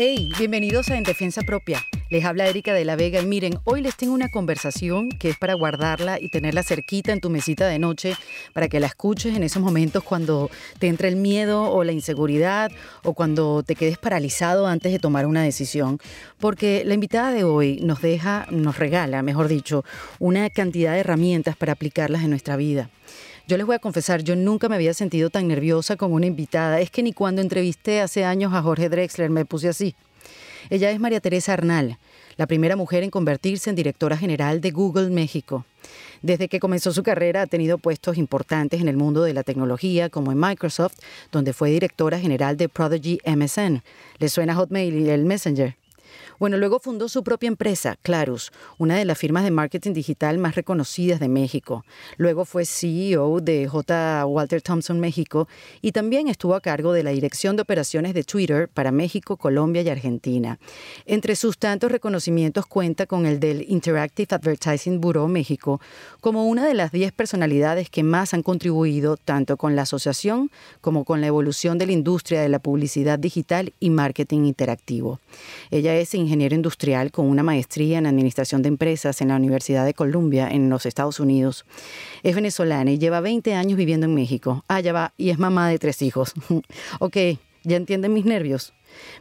Hey, bienvenidos a En Defensa Propia. Les habla Erika de la Vega y miren, hoy les tengo una conversación que es para guardarla y tenerla cerquita en tu mesita de noche para que la escuches en esos momentos cuando te entra el miedo o la inseguridad o cuando te quedes paralizado antes de tomar una decisión. Porque la invitada de hoy nos deja, nos regala, mejor dicho, una cantidad de herramientas para aplicarlas en nuestra vida. Yo les voy a confesar, yo nunca me había sentido tan nerviosa como una invitada. Es que ni cuando entrevisté hace años a Jorge Drexler me puse así. Ella es María Teresa Arnal, la primera mujer en convertirse en directora general de Google México. Desde que comenzó su carrera ha tenido puestos importantes en el mundo de la tecnología, como en Microsoft, donde fue directora general de Prodigy MSN. ¿Le suena Hotmail y el Messenger? Bueno, luego fundó su propia empresa, Clarus, una de las firmas de marketing digital más reconocidas de México. Luego fue CEO de J. Walter Thompson México y también estuvo a cargo de la dirección de operaciones de Twitter para México, Colombia y Argentina. Entre sus tantos reconocimientos cuenta con el del Interactive Advertising Bureau México como una de las 10 personalidades que más han contribuido tanto con la asociación como con la evolución de la industria de la publicidad digital y marketing interactivo. Ella es ingeniero industrial con una maestría en administración de empresas en la Universidad de Columbia en los Estados Unidos. Es venezolana y lleva 20 años viviendo en México. Ah, ya va, y es mamá de tres hijos. ok, ya entienden mis nervios.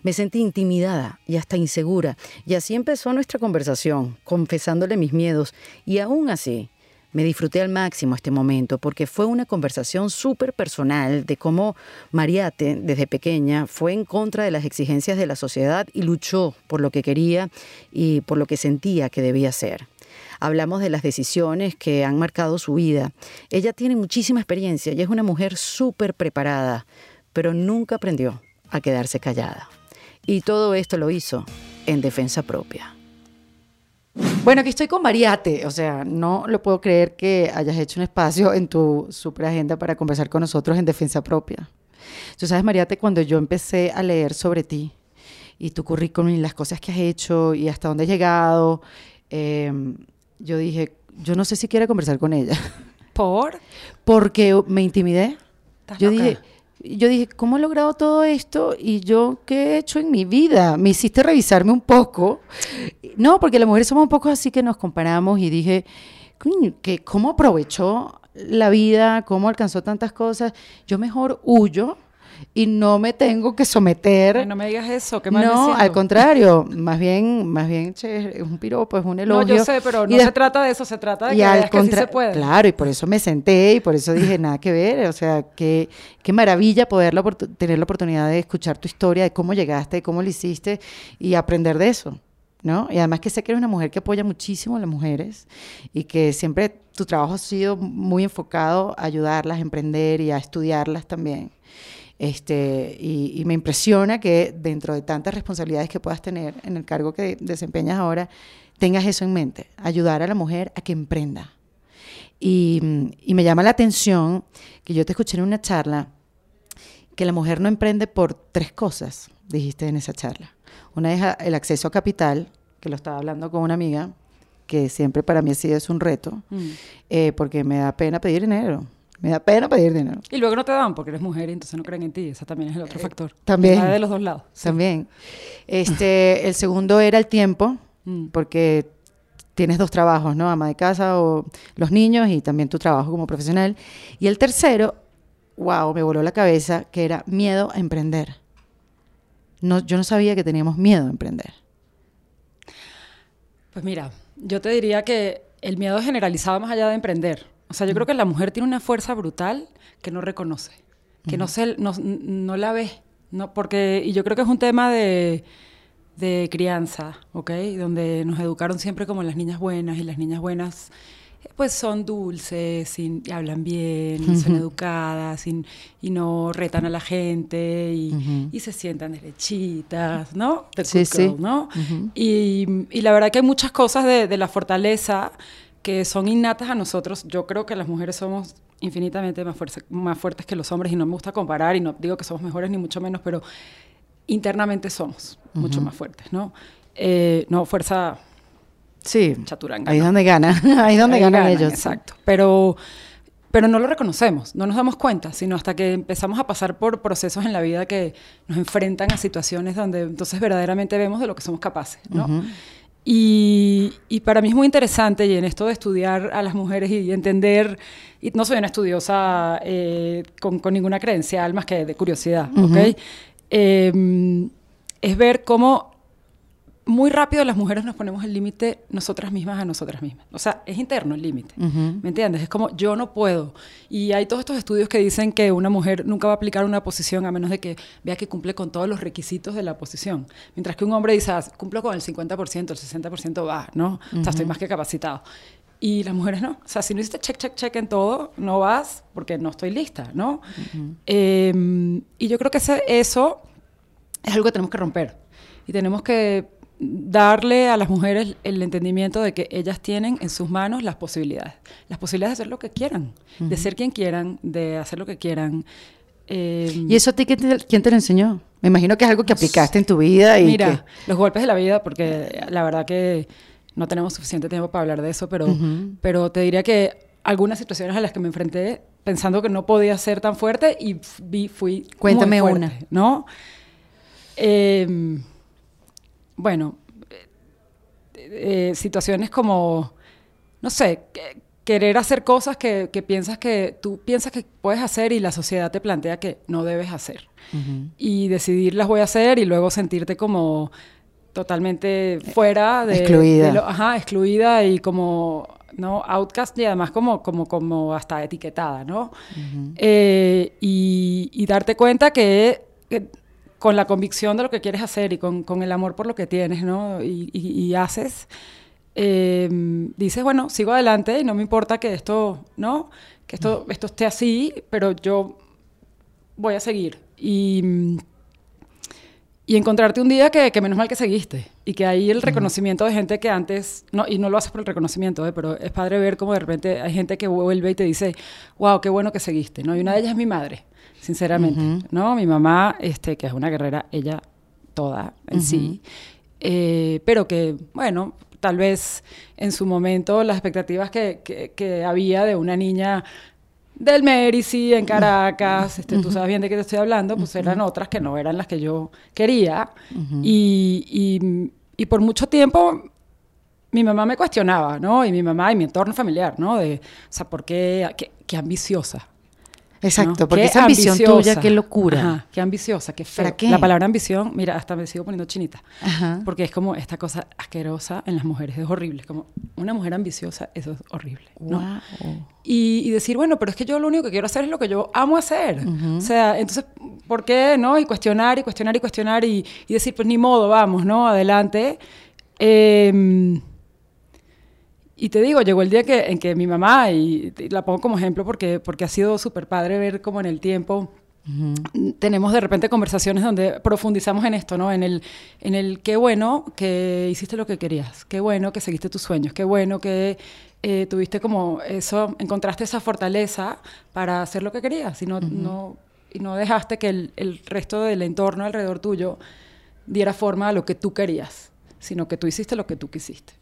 Me sentí intimidada y hasta insegura, y así empezó nuestra conversación, confesándole mis miedos, y aún así me disfruté al máximo este momento porque fue una conversación súper personal de cómo Mariate, desde pequeña, fue en contra de las exigencias de la sociedad y luchó por lo que quería y por lo que sentía que debía ser. Hablamos de las decisiones que han marcado su vida. Ella tiene muchísima experiencia y es una mujer súper preparada, pero nunca aprendió a quedarse callada. Y todo esto lo hizo en defensa propia. Bueno, aquí estoy con Mariate, o sea, no lo puedo creer que hayas hecho un espacio en tu super agenda para conversar con nosotros en defensa propia. Tú sabes, Mariate, cuando yo empecé a leer sobre ti y tu currículum y las cosas que has hecho y hasta dónde has llegado, em, yo dije, yo no sé si quiero conversar con ella. ¿Por? Porque me intimidé. Yo dije, yo dije, ¿cómo he logrado todo esto? Y yo, ¿qué he hecho en mi vida? Me hiciste revisarme un poco. No, porque las mujeres somos un poco así que nos comparamos y dije, ¿cómo aprovechó la vida? ¿Cómo alcanzó tantas cosas? Yo mejor huyo y no me tengo que someter. no me digas eso, ¿qué más No, al contrario, más bien, más bien, che, es un piropo, es un elogio. No, yo sé, pero no se trata de eso, se trata de que, al que sí se puede. Claro, y por eso me senté y por eso dije, nada que ver, o sea, qué, qué maravilla poder tener la oportunidad de escuchar tu historia, de cómo llegaste, de cómo lo hiciste y aprender de eso. ¿No? Y además que sé que eres una mujer que apoya muchísimo a las mujeres y que siempre tu trabajo ha sido muy enfocado a ayudarlas a emprender y a estudiarlas también. Este, y, me impresiona que dentro de tantas responsabilidades que puedas tener en el cargo que desempeñas ahora, tengas eso en mente, ayudar a la mujer a que emprenda. Y, me llama la atención que yo te escuché en una charla que la mujer no emprende por tres cosas, dijiste en esa charla. Una es el acceso a capital, que lo estaba hablando con una amiga, que siempre para mí sí es un reto, mm. eh, porque me da pena pedir dinero. Me da pena pedir dinero. Y luego no te dan porque eres mujer y entonces no creen en ti. Ese también es el otro eh, factor. También. de los dos lados. También. Este, el segundo era el tiempo, mm. porque tienes dos trabajos, ¿no? Ama de casa o los niños y también tu trabajo como profesional. Y el tercero, wow, me voló la cabeza, que era miedo a emprender. No, yo no sabía que teníamos miedo a emprender. Pues mira, yo te diría que el miedo generalizado más allá de emprender. O sea, yo creo que la mujer tiene una fuerza brutal que no reconoce, que no, se, no, no, la ve, ¿no? Porque, y yo creo que es un tema de, de crianza, ¿ok? Donde nos educaron siempre como las niñas buenas y las niñas buenas pues son dulces y, hablan bien, son educadas y, no retan a la gente y, se sientan derechitas, ¿no? sí, sí. ¿no? y, la verdad que hay muchas cosas de, de la fortaleza que son innatas a nosotros. Yo creo que las mujeres somos infinitamente más, más fuertes que los hombres y no me gusta comparar y no digo que somos mejores ni mucho menos, pero internamente somos mucho más fuertes, ¿no? Eh, no, fuerza sí, chaturanga. Ahí es donde ganan, ahí es donde ganan, ellos. Exacto, pero, pero no lo reconocemos, no nos damos cuenta, sino hasta que empezamos a pasar por procesos en la vida que nos enfrentan a situaciones donde entonces verdaderamente vemos de lo que somos capaces, ¿no? Y, y, para mí es muy interesante y en esto de estudiar a las mujeres y entender, y no soy una estudiosa eh, con, con, ninguna credencial más que de curiosidad, ¿ok? Eh, es ver cómo muy rápido las mujeres nos ponemos el límite nosotras mismas a nosotras mismas. O sea, es interno el límite. ¿Me entiendes? Es como yo no puedo. Y hay todos estos estudios que dicen que una mujer nunca va a aplicar una posición a menos de que vea que cumple con todos los requisitos de la posición. Mientras que un hombre dice, ah, cumplo con el 50%, el 60% va, ¿no? O sea, estoy más que capacitado. Y las mujeres no. O sea, si no hiciste check, check, check en todo, no vas porque no estoy lista, ¿no? Em, y yo creo que ese, eso es algo que tenemos que romper. Y tenemos que darle a las mujeres el entendimiento de que ellas tienen en sus manos las posibilidades. Las posibilidades de hacer lo que quieran, de ser quien quieran, de hacer lo que quieran. Eh, ¿Y eso a ti quién te, lo enseñó? Me imagino que es algo que aplicaste en tu vida. Y mira, los golpes de la vida, porque la verdad que no tenemos suficiente tiempo para hablar de eso, pero, pero te diría que algunas situaciones a las que me enfrenté pensando que no podía ser tan fuerte y vi, fui Cuéntame una. ¿no? Eh, bueno, eh, eh, situaciones como, no sé, querer hacer cosas que, piensas que tú piensas que puedes hacer y la sociedad te plantea que no debes hacer. Y decidir las voy a hacer y luego sentirte como totalmente fuera de... Excluida. ajá, excluida y como, ¿no? Outcast y además como, como, como hasta etiquetada, ¿no? Eh, y, darte cuenta que con la convicción de lo que quieres hacer y con, con el amor por lo que tienes, ¿no? Y, y, haces, eh, dices, bueno, sigo adelante y no me importa que esto, ¿no? Que esto, esto esté así, pero yo voy a seguir. Y, y encontrarte un día que, que, menos mal que seguiste y que hay el reconocimiento de gente que antes, no, y no lo haces por el reconocimiento, ¿eh? pero es padre ver cómo de repente hay gente que vuelve y te dice, wow, qué bueno que seguiste, ¿no? Y una de ellas es mi madre sinceramente, ¿no? Mi mamá, este, que es una guerrera, ella toda en sí, eh, pero que, bueno, tal vez en su momento las expectativas que, que, había de una niña del Merici en Caracas, este, tú sabes bien de qué te estoy hablando, pues eran otras que no eran las que yo quería. y, y, y, por mucho tiempo mi mamá me cuestionaba, ¿no? Y mi mamá y mi entorno familiar, ¿no? De, o sea, ¿por qué, qué, qué ambiciosa? Exacto, porque esa ambición tuya, qué locura. Ajá, qué ambiciosa, qué fea. La palabra ambición, mira, hasta me sigo poniendo chinita. Porque es como esta cosa asquerosa en las mujeres, es horrible. Como una mujer ambiciosa, eso es horrible. ¿no? Y, decir, bueno, pero es que yo lo único que quiero hacer es lo que yo amo hacer. O sea, entonces, ¿por qué no? Y cuestionar y cuestionar y cuestionar y, y decir, pues ni modo, vamos, ¿no? Adelante. Eh, y te digo, llegó el día que, en que mi mamá, y, la pongo como ejemplo porque, porque ha sido súper padre ver cómo en el tiempo tenemos de repente conversaciones donde profundizamos en esto, ¿no? En el, en el qué bueno que hiciste lo que querías, qué bueno que seguiste tus sueños, qué bueno que eh, tuviste como eso, encontraste esa fortaleza para hacer lo que querías y no, no, y no dejaste que el, el resto del entorno alrededor tuyo diera forma a lo que tú querías, sino que tú hiciste lo que tú quisiste.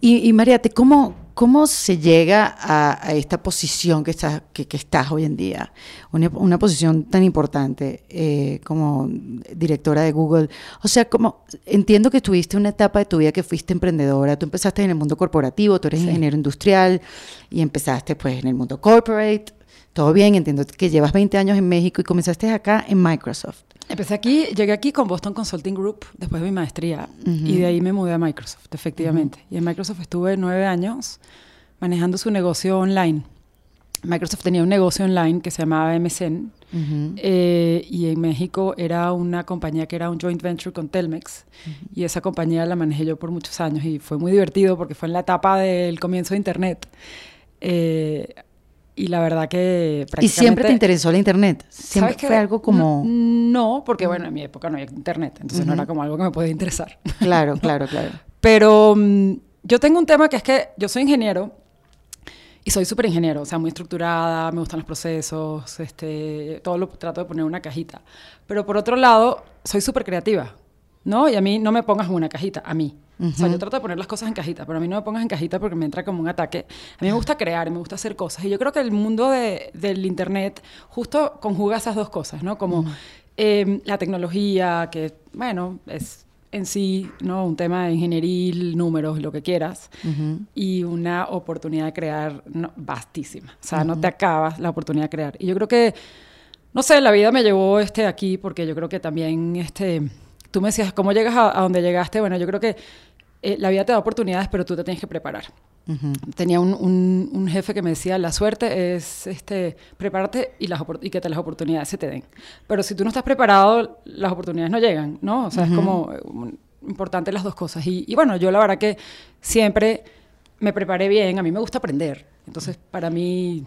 Y, y Mariate, ¿cómo, ¿cómo se llega a, esta posición que estás, que, estás hoy en día? Una, posición tan importante eh, como directora de Google. O sea, como entiendo que tuviste una etapa de tu vida que fuiste emprendedora. Tú empezaste en el mundo corporativo, tú eres ingeniero industrial y empezaste pues en el mundo corporate. Todo bien, entiendo que llevas 20 años en México y comenzaste acá en Microsoft. Empecé aquí, llegué aquí con Boston Consulting Group después de mi maestría y de ahí me mudé a Microsoft, efectivamente. Y en Microsoft estuve nueve años manejando su negocio online. Microsoft tenía un negocio online que se llamaba MSN eh, y en México era una compañía que era un joint venture con Telmex y esa compañía la manejé yo por muchos años y fue muy divertido porque fue en la etapa del comienzo de Internet. Eh, y la verdad que ¿Y siempre te interesó la internet? ¿Siempre fue algo como...? No, porque bueno, en mi época no había internet, entonces no era como algo que me podía interesar. Claro, claro, claro. Pero mm, yo tengo un tema que es que yo soy ingeniero y soy súper ingeniero, o sea, muy estructurada, me gustan los procesos, este, todo lo trato de poner en una cajita. Pero por otro lado, soy súper creativa, ¿no? Y a mí no me pongas en una cajita, a mí. O sea, yo trato de poner las cosas en cajita, pero a mí no me pongas en cajita porque me entra como un ataque. A mí me gusta crear me gusta hacer cosas. Y yo creo que el mundo de, del Internet justo conjuga esas dos cosas, ¿no? Como eh, la tecnología, que, bueno, es en sí, ¿no? Un tema de ingeniería, números, lo que quieras, y una oportunidad de crear vastísima. O sea, no te acabas la oportunidad de crear. Y yo creo que, no sé, la vida me llevó este aquí porque yo creo que también, este, tú me decías, ¿cómo llegas a, a donde llegaste? Bueno, yo creo que eh, la vida te da oportunidades, pero tú te tienes que preparar. Tenía un, un, jefe que me decía, la suerte es este, prepararte y, las y que te las oportunidades se te den. Pero si tú no estás preparado, las oportunidades no llegan, ¿no? O sea, es como eh, importante las dos cosas. Y, y, bueno, yo la verdad que siempre me preparé bien, a mí me gusta aprender. Entonces, para mí,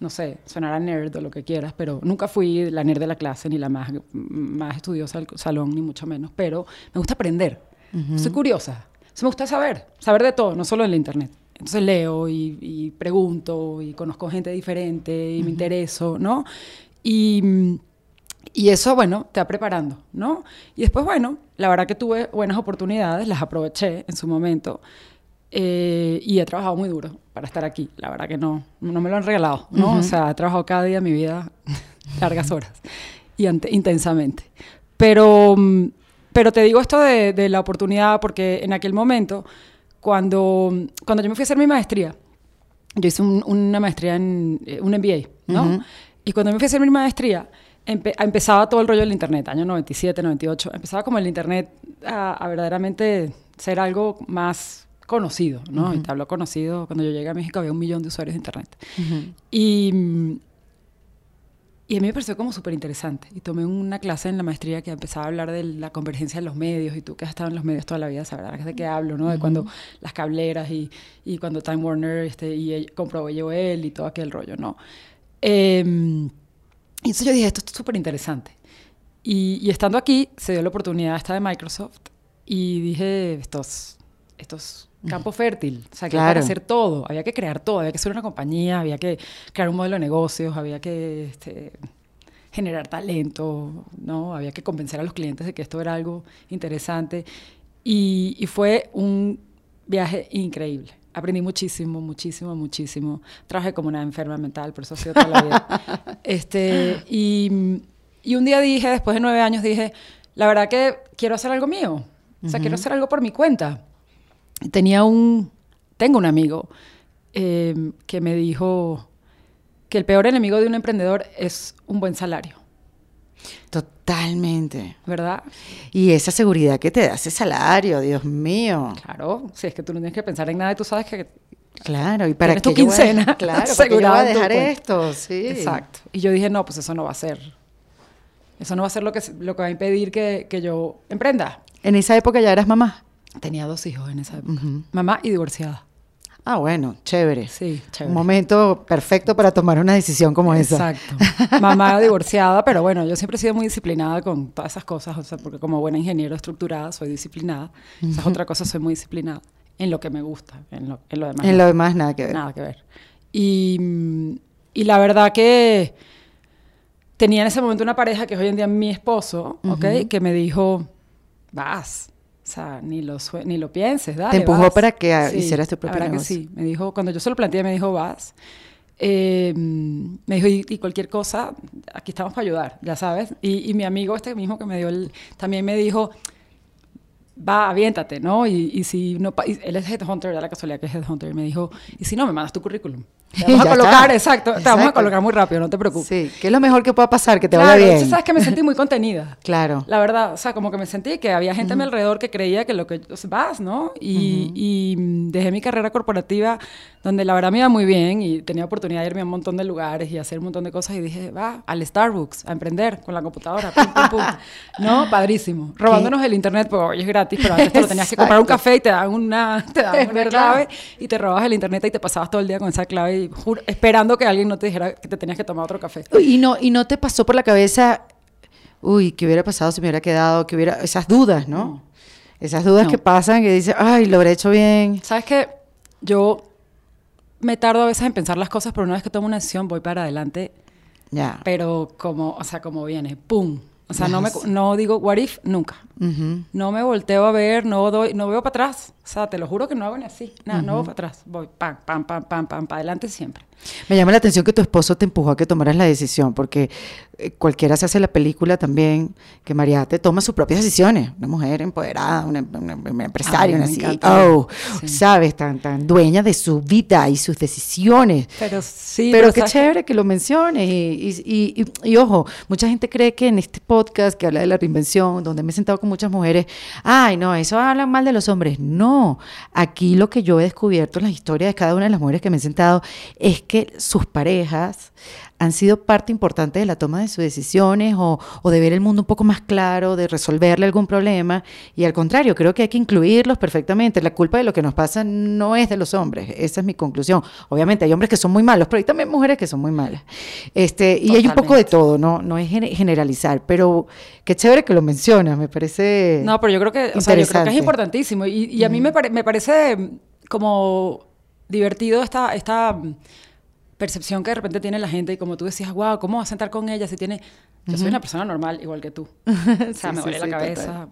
no sé, sonará nerd o lo que quieras, pero nunca fui la nerd de la clase, ni la más, más estudiosa del salón, ni mucho menos. Pero me gusta aprender. Soy curiosa me gusta saber, saber de todo, no solo en la internet. Entonces leo y, pregunto y conozco gente diferente y me intereso, ¿no? Y, y, eso, bueno, te va preparando, ¿no? Y después, bueno, la verdad que tuve buenas oportunidades, las aproveché en su momento eh, y he trabajado muy duro para estar aquí. La verdad que no, no me lo han regalado, ¿no? O sea, he trabajado cada día de mi vida largas horas y intensamente. Pero mm, pero te digo esto de, la oportunidad porque en aquel momento, cuando, cuando yo me fui a hacer mi maestría, yo hice una maestría en eh, un MBA, ¿no? Y cuando me fui a hacer mi maestría, empezaba todo el rollo del Internet, año 97, 98. Empezaba como el Internet a, verdaderamente ser algo más conocido, ¿no? Y te hablo conocido, cuando yo llegué a México había un millón de usuarios de Internet. Y y a mí me pareció como súper interesante. Y tomé una clase en la maestría que empezaba a hablar de la convergencia de los medios. Y tú que has estado en los medios toda la vida sabrás de qué hablo, ¿no? De cuando las cableras y, y, cuando Time Warner este, y compró él y todo aquel rollo, ¿no? Em, y entonces yo dije, esto es súper interesante. Y, y, estando aquí, se dio la oportunidad esta de Microsoft. Y dije, estos, estos campo fértil, o sea, que claro. hacer todo, había que crear todo, había que ser una compañía, había que crear un modelo de negocios, había que este, generar talento, ¿no? Había que convencer a los clientes de que esto era algo interesante y, y fue un viaje increíble. Aprendí muchísimo, muchísimo, muchísimo. Trabajé como una enferma mental, por eso ha sido toda la vida. este, y, y un día dije, después de nueve años, dije, la verdad que quiero hacer algo mío. O sea, quiero hacer algo por mi cuenta tenía un, tengo un amigo eh, que me dijo que el peor enemigo de un emprendedor es un buen salario. Totalmente. ¿Verdad? Y esa seguridad que te da ese salario, Dios mío. Claro, si es que tú no tienes que pensar en nada, tú sabes que Claro, y para que tu quincena. claro, ¿para qué a dejar esto? Sí. Exacto. Y yo dije, no, pues eso no va a ser. Eso no va a ser lo que, lo que va a impedir que, que yo emprenda. ¿En esa época ya eras mamá? Tenía dos hijos en esa época. Mamá y divorciada. Ah, bueno, chévere. Sí, chévere. Un momento perfecto para tomar una decisión como esa. Exacto. Mamá divorciada, pero bueno, yo siempre he sido muy disciplinada con todas esas cosas, o sea, porque como buena ingeniero estructurada soy disciplinada. Esa es otra cosa, soy muy disciplinada en lo que me gusta, en lo, en lo demás. En lo demás nada que ver. Nada que ver. Y, y la verdad que tenía en ese momento una pareja que es hoy en día mi esposo, ¿ok? Que me dijo, vas o sea, ni lo, ni lo pienses, dale, Te empujó para que hicieras tu propio negocio. Que sí, me dijo, cuando yo se lo planteé, me dijo, vas. Em, me dijo, y, cualquier cosa, aquí estamos para ayudar, ya sabes. Y, y mi amigo este mismo que me dio el, también me dijo, va, aviéntate, ¿no? Y, y si no, él es headhunter, da la casualidad que es headhunter, y me dijo, y si no, me mandas tu currículum. Te vamos a colocar, exacto, te vamos a colocar muy rápido, no te preocupes. Sí, que es lo mejor que pueda pasar, que te vaya bien. sabes que me sentí muy contenida. claro. La verdad, o sea, como que me sentí que había gente a mi alrededor que creía que lo que vas, ¿no? Y, y dejé mi carrera corporativa donde la verdad me iba muy bien y tenía oportunidad de irme a un montón de lugares y hacer un montón de cosas y dije, va, al Starbucks, a emprender con la computadora, pum, pum, pum. ¿no? Padrísimo. Robándonos el internet, porque hoy es gratis, pero antes te lo tenías que comprar un café y te daban una, te daban una clave y te robabas el internet y te pasabas todo el día con esa clave y esperando que alguien no te dijera que te tenías que tomar otro café. Y no, y no te pasó por la cabeza, uy, ¿qué hubiera pasado si me hubiera quedado? que hubiera? Esas dudas, ¿no? Esas dudas que pasan, que dices, ay, lo habré hecho bien. ¿Sabes qué? Yo me tardo a veces en pensar las cosas, pero una vez que tomo una decisión voy para adelante. Ya. Pero como, o sea, como viene, ¡pum! O sea, no, me, no digo what if nunca. No me volteo a ver, no doy, no veo para atrás. O sea, te lo juro que no hago ni así. Nada, no voy para atrás. Voy pam, pam, pam, pam, pam, para adelante siempre. Me llama la atención que tu esposo te empujó a que tomaras la decisión, porque eh, cualquiera se hace la película también, que María te toma sus propias decisiones. Una mujer empoderada, una, empresaria, una CEO, ¿sabes? Tan, tan dueña de su vida y sus decisiones. Pero sí. Pero, qué chévere que... lo menciones. Y, y, y, ojo, mucha gente cree que en este podcast que habla de la reinvención, donde me he sentado con muchas mujeres, ay, no, eso habla mal de los hombres. No, aquí lo que yo he descubierto en las historias de cada una de las mujeres que me he sentado es que sus parejas han sido parte importante de la toma de sus decisiones o, de ver el mundo un poco más claro, de resolverle algún problema. Y al contrario, creo que hay que incluirlos perfectamente. La culpa de lo que nos pasa no es de los hombres. Esa es mi conclusión. Obviamente hay hombres que son muy malos, pero hay también mujeres que son muy malas. Este, y hay un poco de todo, ¿no? No es generalizar, pero qué chévere que lo mencionas, me parece. No, pero yo creo que, o sea, yo creo que es importantísimo. Y, a mí me, me parece como divertido esta, esta percepción que de repente tiene la gente y como tú decías, wow, ¿cómo vas a sentar con ella si tiene... Yo soy una persona normal, igual que tú. O sea, me duele la cabeza.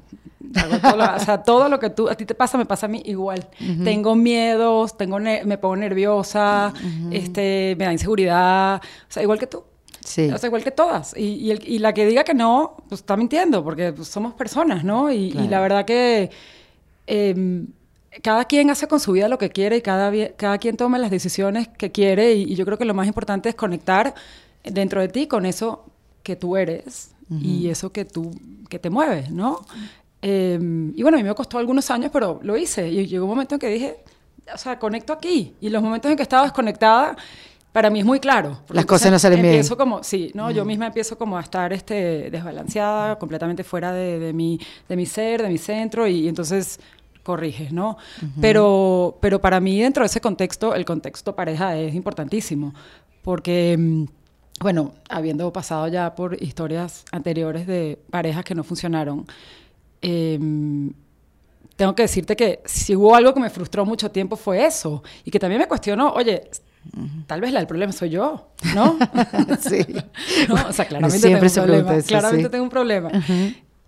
todo lo, o sea, todo lo que tú, a ti te pasa, me pasa a mí igual. Tengo miedos, tengo me pongo nerviosa, este, me da inseguridad. O sea, igual que tú. Sí. O sea, igual que todas. Y, y, la que diga que no, pues está mintiendo, porque pues, somos personas, ¿no? Y, y la verdad que... Eh, cada quien hace con su vida lo que quiere y cada, cada quien toma las decisiones que quiere y, yo creo que lo más importante es conectar dentro de ti con eso que tú eres y eso que tú que te mueves, ¿no? Em, y bueno, a mí me costó algunos años, pero lo hice y llegó un momento en que dije, o sea, conecto aquí y los momentos en que estaba desconectada para mí es muy claro. Las cosas no salen bien. Empiezo como, sí, ¿no? Yo misma empiezo como a estar este, desbalanceada, completamente fuera de, de, mi, de mi ser, de mi centro, y entonces corriges, ¿no? pero, pero para mí dentro de ese contexto, el contexto pareja es importantísimo, porque, mm, bueno, habiendo pasado ya por historias anteriores de parejas que no funcionaron, em, tengo que decirte que si hubo algo que me frustró mucho tiempo fue eso, y que también me cuestionó, oye, Tal vez la, el problema soy yo, ¿no? sí. O sea, claramente tengo un problema. claramente tengo un problema.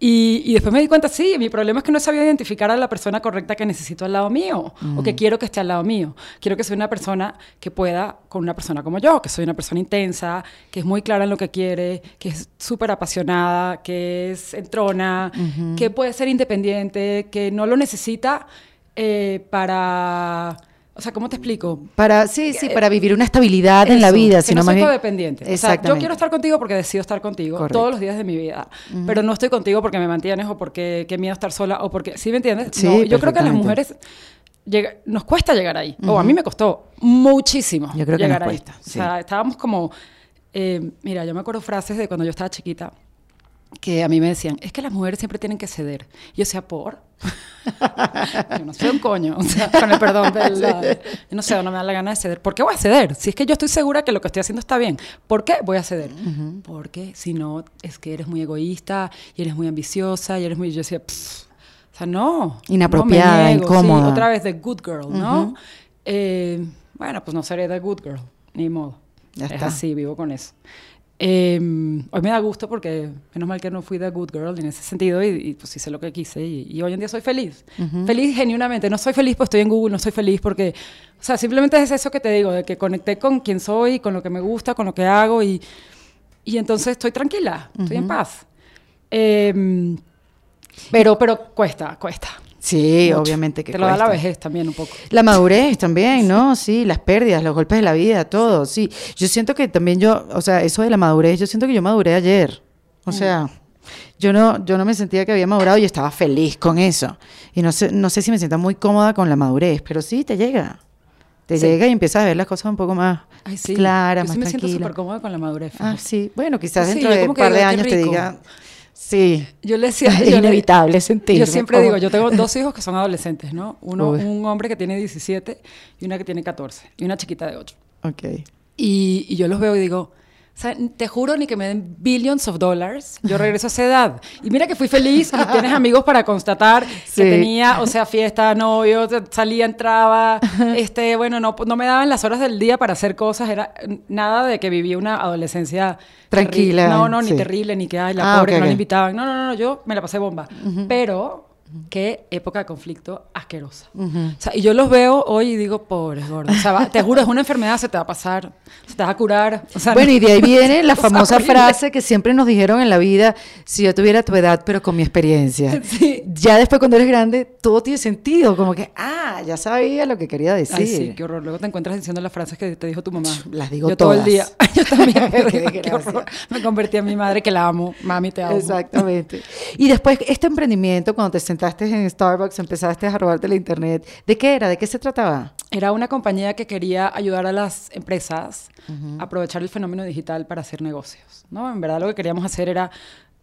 Y, después me di cuenta, sí, mi problema es que no sabía identificar a la persona correcta que necesito al lado mío o que quiero que esté al lado mío. Quiero que sea una persona que pueda con una persona como yo, que soy una persona intensa, que es muy clara en lo que quiere, que es súper apasionada, que es entrona, que puede ser independiente, que no lo necesita eh, para o sea, ¿cómo te explico? Para, sí, sí, para vivir una estabilidad en la vida. Que no soy codependiente. O sea, yo quiero estar contigo porque decido estar contigo todos los días de mi vida. Pero no estoy contigo porque me mantienes o porque qué miedo estar sola o porque... ¿Sí me entiendes? Sí, yo creo que a las mujeres nos cuesta llegar ahí. O a mí me costó muchísimo yo creo que llegar nos cuesta, ahí. O sea, estábamos como... Eh, mira, yo me acuerdo frases de cuando yo estaba chiquita que a mí me decían, es que las mujeres siempre tienen que ceder. Y yo decía, ¿por? yo no soy un coño, o sea, con el perdón del... yo no sé, no me da la gana de ceder. ¿Por qué voy a ceder? Si es que yo estoy segura que lo que estoy haciendo está bien, ¿por qué voy a ceder? Porque si no, es que eres muy egoísta y eres muy ambiciosa y eres muy... Yo decía, o sea, no. Inapropiada, incómoda. otra vez de good girl, ¿no? Eh, bueno, pues no seré the good girl, ni modo. Ya es así, vivo con eso. Em, hoy me da gusto porque menos mal que no fui the good girl en ese sentido y, pues hice lo que quise y, hoy en día soy feliz. Feliz genuinamente. No soy feliz porque estoy en Google, no soy feliz porque, o sea, simplemente es eso que te digo, de que conecté con quien soy, con lo que me gusta, con lo que hago y, y entonces estoy tranquila, estoy en paz. Em, pero, pero cuesta, cuesta. Sí, obviamente que Te lo da la vejez también un poco. La madurez también, ¿no? Sí, las pérdidas, los golpes de la vida, todo, sí. Yo siento que también yo, o sea, eso de la madurez, yo siento que yo maduré ayer. O mm. sea, yo no, yo no me sentía que había madurado y estaba feliz con eso. Y no sé, no sé si me siento muy cómoda con la madurez, pero sí, te llega. Te llega y empiezas a ver las cosas un poco más claras, yo sí me siento súper cómoda con la madurez. Ah, sí. Bueno, quizás dentro de un par de años te diga Sí. Yo le decía. Es inevitable sentir. Yo siempre digo, yo tengo dos hijos que son adolescentes, ¿no? Uno, un hombre que tiene 17 y una que tiene 14 y una chiquita de 8. Ok. Y, y yo los veo y digo, O sea, te juro ni que me den billions of dollars, yo regreso a esa edad. Y mira que fui feliz y tienes amigos para constatar que tenía, o sea, fiesta, novio, salía, entraba, este, bueno, no, no me daban las horas del día para hacer cosas, era nada de que vivía una adolescencia tranquila. No, no, ni terrible, ni que, ay, la ah, pobre, no le invitaban. No, no, no, yo me la pasé bomba. Pero qué época de conflicto asquerosa. o sea, y yo los veo hoy y digo, pobres gordos. O sea, te juro, es una enfermedad, se te va a pasar, se te va a curar. bueno, y de ahí viene la famosa frase que siempre nos dijeron en la vida, si yo tuviera tu edad, pero con mi experiencia. Ya después cuando eres grande, todo tiene sentido, como que, ah, ya sabía lo que quería decir. Ay, sí, qué horror. Luego te encuentras diciendo las frases que te dijo tu mamá. Las digo yo todo el día. yo también. qué, horror. Me convertí en mi madre que la amo. Mami, te amo. Exactamente. Y después, este emprendimiento, cuando te sentaste en Starbucks, empezaste a robarte la internet. ¿De qué era? ¿De qué se trataba? Era una compañía que quería ayudar a las empresas a aprovechar el fenómeno digital para hacer negocios. ¿no? En verdad lo que queríamos hacer era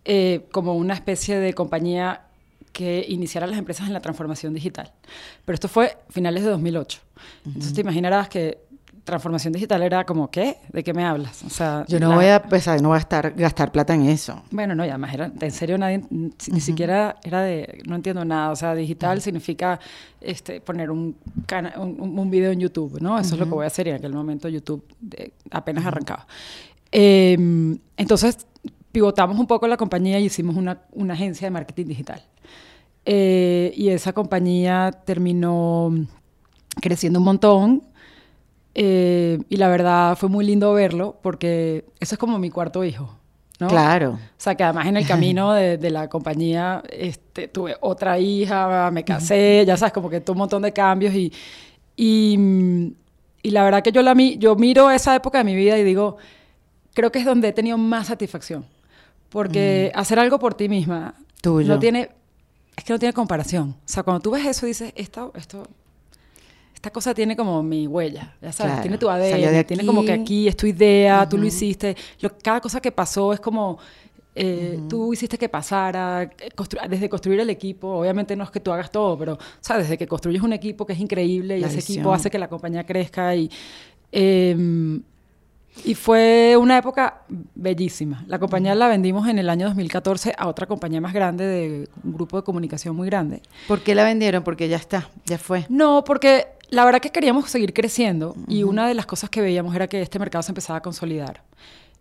eh, como una especie de compañía que iniciara las empresas en la transformación digital. Pero esto fue finales de 2008. Entonces te imaginarás que transformación digital era como, ¿qué? ¿De qué me hablas? O sea, yo no voy a pues, no voy a estar, gastar plata en eso. Bueno, no, y además era, en serio nadie, ni siquiera era de, no entiendo nada, o sea, digital significa este, poner un, un, un, video en YouTube, ¿no? Eso es lo que voy a hacer y en aquel momento YouTube apenas arrancaba. Em, entonces, pivotamos un poco la compañía y hicimos una, una agencia de marketing digital. Eh, y esa compañía terminó creciendo un montón eh, y la verdad fue muy lindo verlo porque eso es como mi cuarto hijo. ¿no? Claro. O sea, que además en el camino de, de, la compañía este, tuve otra hija, me casé, ya sabes, como que tuve un montón de cambios y, y, y, la verdad que yo, la, yo miro esa época de mi vida y digo, creo que es donde he tenido más satisfacción. Porque mm. hacer algo por ti misma Tuyo. no tiene, es que no tiene comparación. O sea, cuando tú ves eso dices, esto, esto esta cosa tiene como mi huella, ya sabes, tiene tu ADN, tiene como que aquí es tu idea, tú lo hiciste, cada cosa que pasó es como... Eh, tú hiciste que pasara, desde construir el equipo, obviamente no es que tú hagas todo, pero ¿sabes? desde que construyes un equipo que es increíble y ese equipo hace que la compañía crezca y, em, y fue una época bellísima. La compañía la vendimos en el año 2014 a otra compañía más grande, de un grupo de comunicación muy grande. ¿Por qué la vendieron? Porque ya está, ya fue. No, porque la verdad que queríamos seguir creciendo y una de las cosas que veíamos era que este mercado se empezaba a consolidar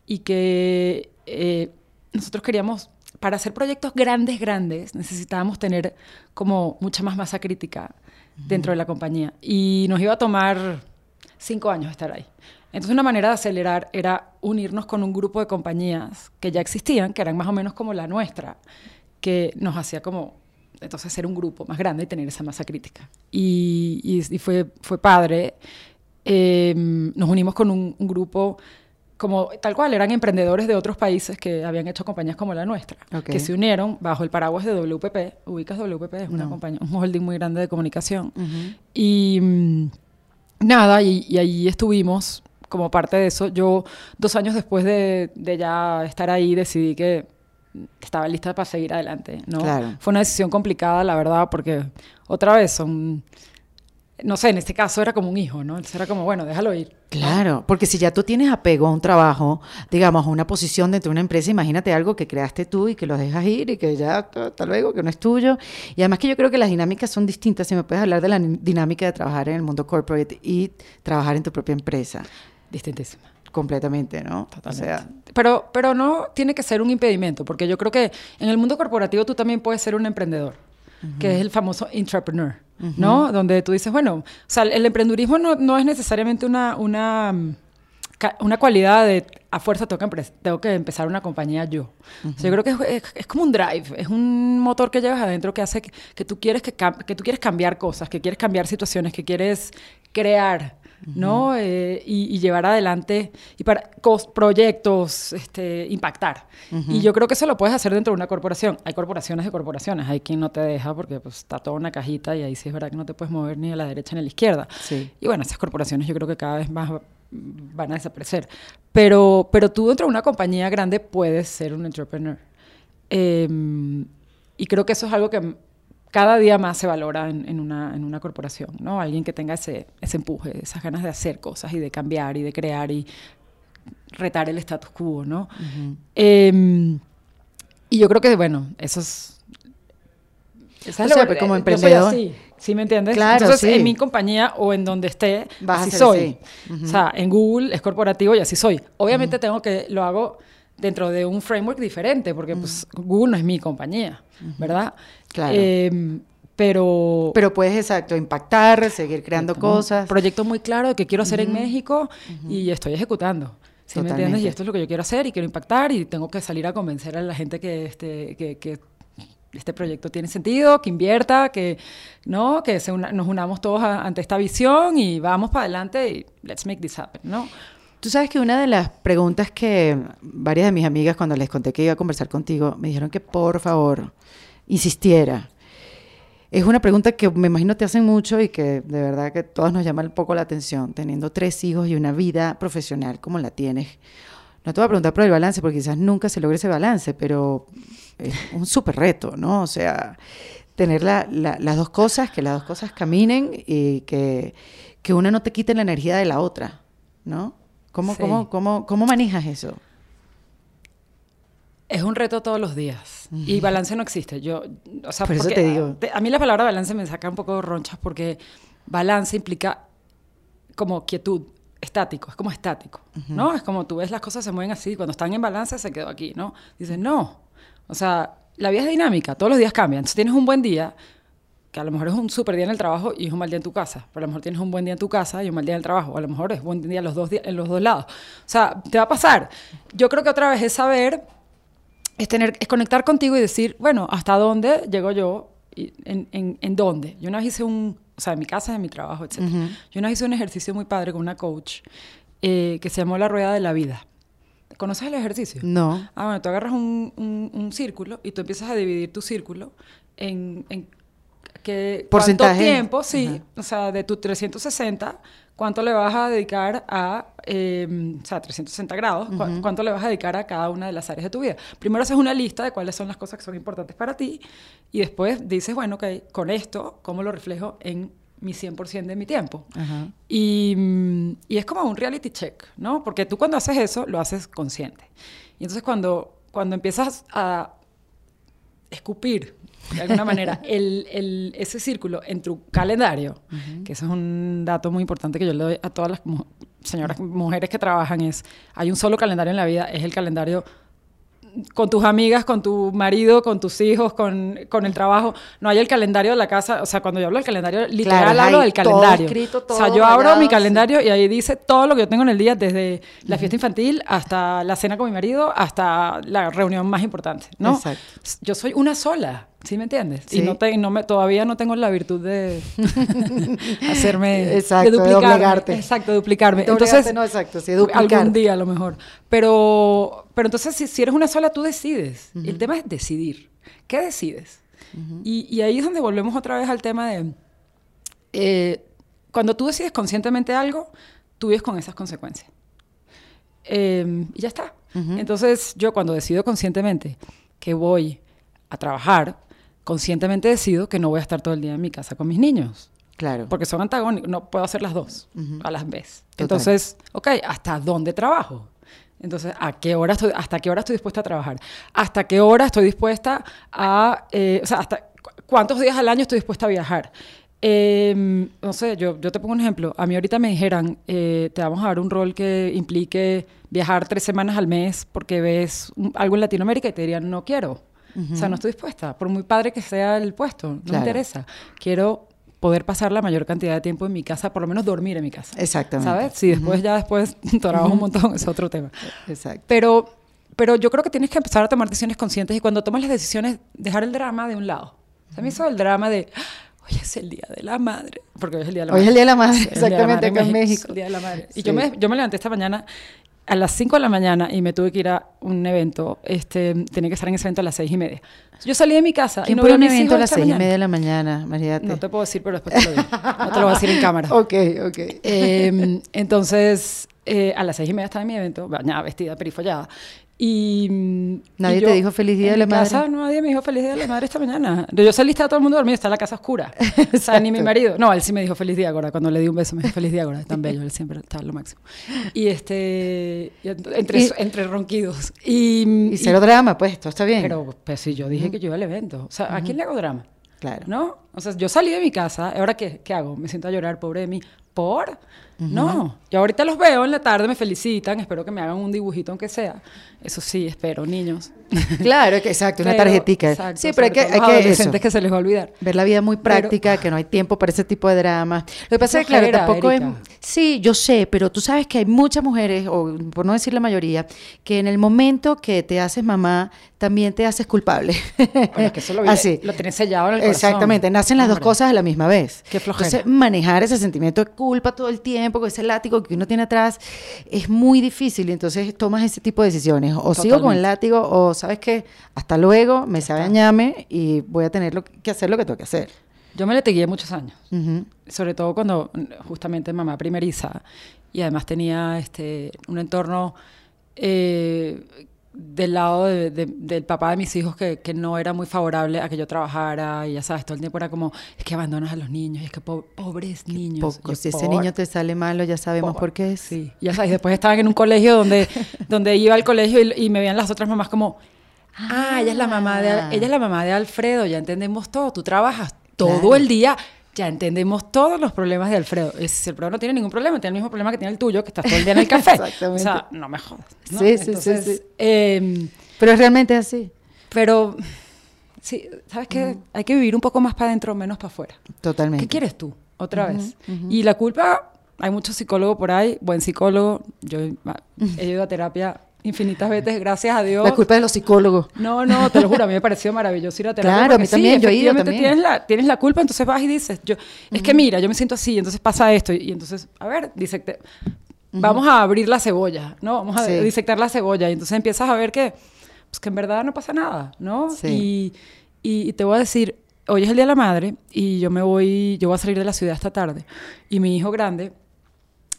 y que eh, nosotros queríamos, para hacer proyectos grandes, grandes, necesitábamos tener como mucha más masa crítica dentro de la compañía y nos iba a tomar cinco años estar ahí. Entonces una manera de acelerar era unirnos con un grupo de compañías que ya existían, que eran más o menos como la nuestra, que nos hacía como entonces ser un grupo más grande y tener esa masa crítica. Y, y, fue, fue padre. Em, nos unimos con un, grupo como tal cual, eran emprendedores de otros países que habían hecho compañías como la nuestra, que se unieron bajo el paraguas de WPP. Ubicas WPP, es una compañía, un holding muy grande de comunicación. Y mm, nada, y, y, ahí estuvimos como parte de eso. Yo, dos años después de, de ya estar ahí, decidí que estaba lista para seguir adelante, ¿no? Fue una decisión complicada, la verdad, porque otra vez son, no sé, en este caso era como un hijo, ¿no? Entonces era como, bueno, déjalo ir. Claro, porque si ya tú tienes apego a un trabajo, digamos, a una posición dentro de una empresa, imagínate algo que creaste tú y que lo dejas ir y que ya, hasta luego, que no es tuyo. Y además que yo creo que las dinámicas son distintas. Si me puedes hablar de la dinámica de trabajar en el mundo corporate y trabajar en tu propia empresa. Distintísima completamente, ¿no? O sea, pero, pero no tiene que ser un impedimento, porque yo creo que en el mundo corporativo tú también puedes ser un emprendedor, que es el famoso entrepreneur, ¿no? Donde tú dices, bueno, o sea, el emprendurismo no, no es necesariamente una, una, una cualidad de a fuerza tengo que, tengo que empezar una compañía yo. o sea, yo creo que es, es, como un drive, es un motor que llevas adentro que hace que, que tú quieres que, que tú quieres cambiar cosas, que quieres cambiar situaciones, que quieres crear ¿no? Eh, y, llevar adelante y para proyectos, este, impactar. Y yo creo que eso lo puedes hacer dentro de una corporación. Hay corporaciones de corporaciones, hay quien no te deja porque pues, está toda una cajita y ahí sí es verdad que no te puedes mover ni a la derecha ni a la izquierda. Y bueno, esas corporaciones yo creo que cada vez más van a desaparecer. Pero, pero tú dentro de una compañía grande puedes ser un entrepreneur. Em, y creo que eso es algo que cada día más se valora en, una, en, una, corporación, ¿no? Alguien que tenga ese, ese empuje, esas ganas de hacer cosas y de cambiar y de crear y retar el status quo, ¿no? Em, y yo creo que, bueno, eso es... Esa es o sea, lo, como emprendedor. Yo ¿Sí me entiendes? Claro, Entonces, en mi compañía o en donde esté, así soy. O sea, en Google es corporativo y así soy. Obviamente tengo que, lo hago dentro de un framework diferente, porque pues Google no es mi compañía, ¿verdad? Claro. Em, pero... Pero puedes, exacto, impactar, seguir creando cosas. Un proyecto muy claro de que quiero hacer en México y estoy ejecutando. ¿Sí me entiendes? Y esto es lo que yo quiero hacer y quiero impactar y tengo que salir a convencer a la gente que, este, que, que este proyecto tiene sentido, que invierta, que, ¿no? que nos unamos todos ante esta visión y vamos para adelante y let's make this happen, ¿no? Tú sabes que una de las preguntas que varias de mis amigas cuando les conté que iba a conversar contigo me dijeron que por favor insistiera. Es una pregunta que me imagino te hacen mucho y que de verdad que todos nos llama un poco la atención, teniendo tres hijos y una vida profesional como la tienes. No te voy a preguntar por el balance porque quizás nunca se logre ese balance, pero es un súper reto, ¿no? O sea, tener las dos cosas, que las dos cosas caminen y que, que una no te quite la energía de la otra, ¿no? ¿Cómo, cómo, cómo, cómo manejas eso? Es un reto todos los días. Y balance no existe. Yo, o sea, Por eso te digo. A, mí la palabra balance me saca un poco de ronchas porque balance implica como quietud, estático, es como estático, ¿no? Es como tú ves las cosas se mueven así, cuando están en balance se quedó aquí, ¿no? Dices, no. O sea, la vida es dinámica, todos los días cambian. Entonces tienes un buen día, que a lo mejor es un súper día en el trabajo y es un mal día en tu casa. Pero a lo mejor tienes un buen día en tu casa y un mal día en el trabajo. O a lo mejor es buen día en los dos, en los dos lados. O sea, te va a pasar. Yo creo que otra vez es saber, es, tener, es conectar contigo y decir, bueno, ¿hasta dónde llego yo? Y en, en, en, dónde? Yo una vez hice un, o sea, en mi casa, en mi trabajo, etc. Yo una vez hice un ejercicio muy padre con una coach eh, que se llamó La Rueda de la Vida. ¿Conoces el ejercicio? No. Ah, bueno, tú agarras un, un, círculo y tú empiezas a dividir tu círculo en, en que ¿Porcentaje? cuánto tiempo, sí, o sea, de tu 360, cuánto le vas a dedicar a, eh, o sea, 360 grados, cuánto le vas a dedicar a cada una de las áreas de tu vida. Primero haces una lista de cuáles son las cosas que son importantes para ti y después dices, bueno, ok, con esto, ¿cómo lo reflejo en mi 100% de mi tiempo. Y, y, es como un reality check, ¿no? Porque tú cuando haces eso, lo haces consciente. Y entonces cuando, cuando empiezas a escupir, de alguna manera, el, el, ese círculo en tu calendario, que eso es un dato muy importante que yo le doy a todas las señoras, mujeres que trabajan, es, hay un solo calendario en la vida, es el calendario con tus amigas, con tu marido, con tus hijos, con, con, el trabajo. No hay el calendario de la casa. O sea, cuando yo hablo del calendario, literal hablo del calendario. Escrito, todo o sea, yo abro mi calendario y ahí dice todo lo que yo tengo en el día, desde la fiesta infantil hasta la cena con mi marido, hasta la reunión más importante, ¿no? Exacto. Yo soy una sola. ¿Sí me entiendes? Y no, te, no me, todavía no tengo la virtud de hacerme... Exacto, de, duplicarme. exacto, duplicarme. entonces, no, exacto, sí, duplicar. Algún día a lo mejor. Pero, pero entonces, si, si eres una sola, tú decides. El tema es decidir. ¿Qué decides? y, y, ahí es donde volvemos otra vez al tema de... Eh, cuando tú decides conscientemente algo, tú vives con esas consecuencias. Eh, y ya está. Entonces, yo cuando decido conscientemente que voy a trabajar, conscientemente decido que no voy a estar todo el día en mi casa con mis niños. Claro. Porque son antagónicos, no puedo hacer las dos a las vez. Entonces, ok, ¿hasta dónde trabajo? Entonces, ¿a qué hora estoy, ¿hasta qué hora estoy dispuesta a trabajar? ¿Hasta qué hora estoy dispuesta a, eh, o sea, hasta cuántos días al año estoy dispuesta a viajar? Em, no sé, yo, yo te pongo un ejemplo. A mí ahorita me dijeran, eh, te vamos a dar un rol que implique viajar tres semanas al mes porque ves algo en Latinoamérica y te dirían, no quiero. O sea, no estoy dispuesta, por muy padre que sea el puesto, no me interesa. Quiero poder pasar la mayor cantidad de tiempo en mi casa, por lo menos dormir en mi casa. Exactamente. ¿Sabes? Si después ya después trabajo un montón, es otro tema. Exacto. Pero, pero yo creo que tienes que empezar a tomar decisiones conscientes y cuando tomas las decisiones, dejar el drama de un lado. O sea, a mí eso el drama de, hoy es el Día de la Madre, porque hoy es el Día de la Madre. Hoy es el Día de la Madre, exactamente, acá en México. El Día de la Madre. Y yo me, yo me levanté esta mañana a las 5 de la mañana y me tuve que ir a un evento, este, tenía que estar en ese evento a las 6 y media. Yo salí de mi casa y no un evento a las 6 y media de la mañana, María? No te puedo decir, pero después te lo digo. No te lo voy a decir en cámara. ok, ok. Eh, entonces, eh, a las 6 y media estaba en mi evento, bañada, vestida, perifollada. Y, mm, ¿Nadie y te dijo feliz día de la madre? casa nadie me dijo feliz día de la madre esta mañana. Yo salí, estaba todo el mundo dormido, está la casa oscura. O sea, ni mi marido. No, él sí me dijo feliz día ahora. Cuando le di un beso me dijo feliz día ahora. Tan bello, él siempre está lo máximo. Y este, entre, Y- entre ronquidos. Y, Y cero drama, pues, todo está bien. Pero, pues sí, yo dije que yo iba al evento. O sea, ¿a quién le hago drama? Claro. ¿No? O sea, yo salí de mi casa, ¿ahora qué, qué hago? Me siento a llorar, pobre de mí. ¿Por? No. Yo ahorita los veo en la tarde, me felicitan, espero que me hagan un dibujito aunque sea. Eso sí, espero, niños. Claro, que exacto, una Pero- tarjetica. exacto, sí, pero hay que, hay que eso, adolescentes que se les va a olvidar. ver la vida muy práctica, que no hay tiempo para ese tipo de dramas. Lo que pasa es que, claro, tampoco es... Erika. Sí, yo sé, pero tú sabes que hay muchas mujeres, o por no decir la mayoría, que en el momento que te haces mamá, también te haces culpable. Bueno, es que eso lo, vi- Así. lo tenés sellado en el corazón. Exactamente, nacen las dos cosas a la misma vez. Qué flojera. Entonces, manejar ese sentimiento de culpa todo el tiempo, con ese látigo que uno tiene atrás, es muy difícil. Y entonces tomas ese tipo de decisiones. O sigo con el látigo, o sabes que hasta luego, me sabe a ñame y voy a tener lo que hacer lo que tengo que hacer. Yo me le tegué muchos años. Sobre todo cuando justamente mamá primeriza y además tenía este un entorno eh, del lado de- de- del papá de mis hijos que, que no era muy favorable a que yo trabajara y ya sabes, todo el tiempo era como, es que abandonas a los niños y es que po- pobres niños. Poco. Yo, Si ese niño te sale malo, ya sabemos por qué es. Sí, ya sabes, después estaban en un colegio donde, donde iba al colegio y, y me veían las otras mamás como, ah, ella es la mamá de Al- ella es la mamá de Alfredo, ya entendemos todo, tú trabajas todo Claro. el día, ya entendemos todos los problemas de Alfredo. Decir, Alfredo no tiene ningún problema, tiene el mismo problema que tiene el tuyo, que estás todo el día en el café. Exactamente. O sea, no me jodas. ¿no? Sí, sí, sí, Entonces, sí. em, Pero es realmente así. pero, sí, ¿sabes qué? Hay que vivir un poco más para adentro, menos para afuera. Totalmente. ¿Qué quieres tú? Otra vez. Y la culpa, hay muchos psicólogos por ahí, buen psicólogo. Yo he ido a terapia infinitas veces, gracias a Dios. La culpa de los psicólogos. No, no, te lo juro, a mí me pareció maravilloso ir a terapia. Claro, a mí también, sí, yo he ido también. Tienes la, tienes la culpa, entonces vas y dices, yo, es que mira, yo me siento así, entonces pasa esto, y entonces, a ver, disecte- vamos a abrir la cebolla, ¿no? Vamos a Sí. disectar la cebolla, y entonces empiezas a ver que, pues que en verdad no pasa nada, ¿no? Sí. Y, y, y te voy a decir, hoy es el Día de la Madre, y yo me voy, yo voy a salir de la ciudad esta tarde, y mi hijo grande,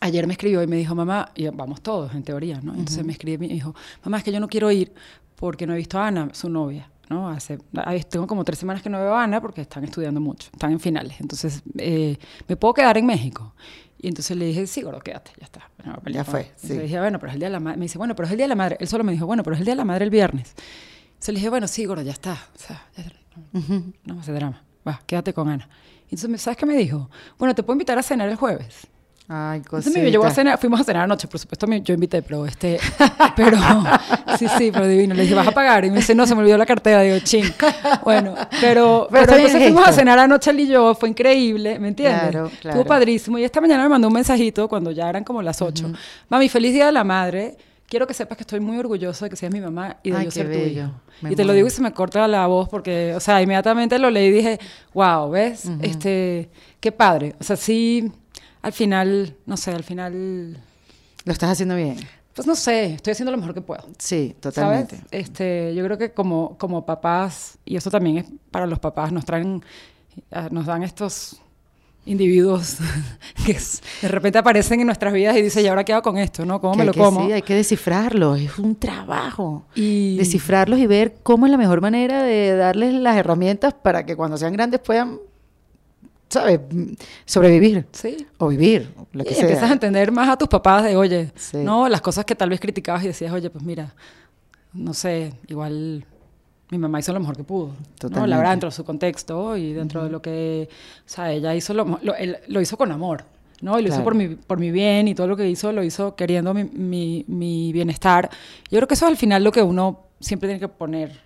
Ayer me escribió y me dijo, mamá, y vamos todos en teoría, ¿no? Entonces me escribe y me dijo, mamá, es que yo no quiero ir porque no he visto a Ana, su novia, ¿no? Hace, tengo como tres semanas que no veo a Ana porque están estudiando mucho, están en finales. Entonces, eh, ¿me puedo quedar en México? Y entonces le dije, sí, gordo, quédate, ya está. No, Ya no. fue, sí. le dije, bueno, pero es el Día de la Madre. Me dice, bueno, pero es el Día de la Madre. Él solo me dijo, bueno, pero es el Día de la Madre el viernes. Entonces le dije, bueno, sí, gordo, ya está. O sea, ya- no, no hace drama. Va, quédate con Ana. Entonces, ¿sabes qué me dijo? Bueno, te puedo invitar a cenar el jueves. Ay, Entonces me llevó a cosita. cenar, fuimos a cenar anoche, por supuesto me- yo invité, pero este, pero, sí, sí, pero divino. Le dije, ¿vas a pagar? Y me dice, no, se me olvidó la cartera. Digo, ching. Bueno, pero, Pero pero, entonces fuimos a cenar anoche él y yo, fue increíble, ¿me entiendes? Claro, claro. Estuvo padrísimo. Y esta mañana me mandó un mensajito cuando ya eran como las 8. Mami, feliz día de la madre. Quiero que sepas que estoy muy orgulloso de que seas mi mamá y de Ay, yo ser tu bello. hijo. Me Y te lo digo y se me corta la voz porque, o sea, inmediatamente lo leí y dije, wow, ¿ves? Este, qué padre. O sea, sí, al final, no sé, al final, Lo estás haciendo bien. pues no sé, estoy haciendo lo mejor que puedo. Sí, totalmente. ¿Sabes? Este, yo creo que como, como papás, y eso también es para los papás, nos traen, ah, nos dan estos individuos que de repente aparecen en nuestras vidas y dicen, ¿y ahora qué hago con esto? ¿no? ¿Cómo Que me lo que- como? Sí, hay que descifrarlos. Es un trabajo. Y- Descifrarlos y ver cómo es la mejor manera de darles las herramientas para que cuando sean grandes puedan, ¿sabes? Sobrevivir. Sí. O vivir. Lo Y que sea. empiezas a entender más a tus papás de, oye, Sí. no, las cosas que tal vez criticabas y decías, oye, pues mira, no sé, igual mi mamá hizo lo mejor que pudo. ¿no? Totalmente. La verdad, dentro de su contexto y dentro de lo que, o sea, ella hizo lo, lo, él- lo hizo con amor, ¿no? Y lo hizo Claro. por mi, por mi bien y todo lo que hizo, lo hizo queriendo mi, mi, mi bienestar. Yo creo que eso es al final lo que uno siempre tiene que poner,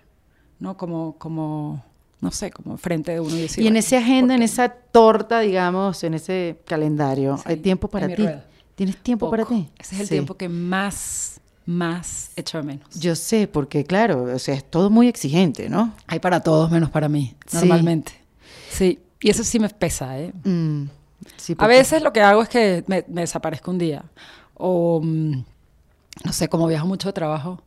¿no? Como, como no sé, como frente de uno y decir... y en esa agenda, ¿por en esa torta, digamos, en ese calendario, Sí, hay tiempo para ti. rueda. ¿Tienes tiempo para ti? Ese es el Sí. tiempo que más, más echo de menos. Yo sé, porque claro, o sea, es todo muy exigente, ¿no? Hay para todos menos para mí, Sí. normalmente. Sí, y eso sí me pesa, ¿eh? Mm, sí, A veces lo que hago es que me, me desaparezco un día. O, mm, no sé, como viajo mucho de trabajo,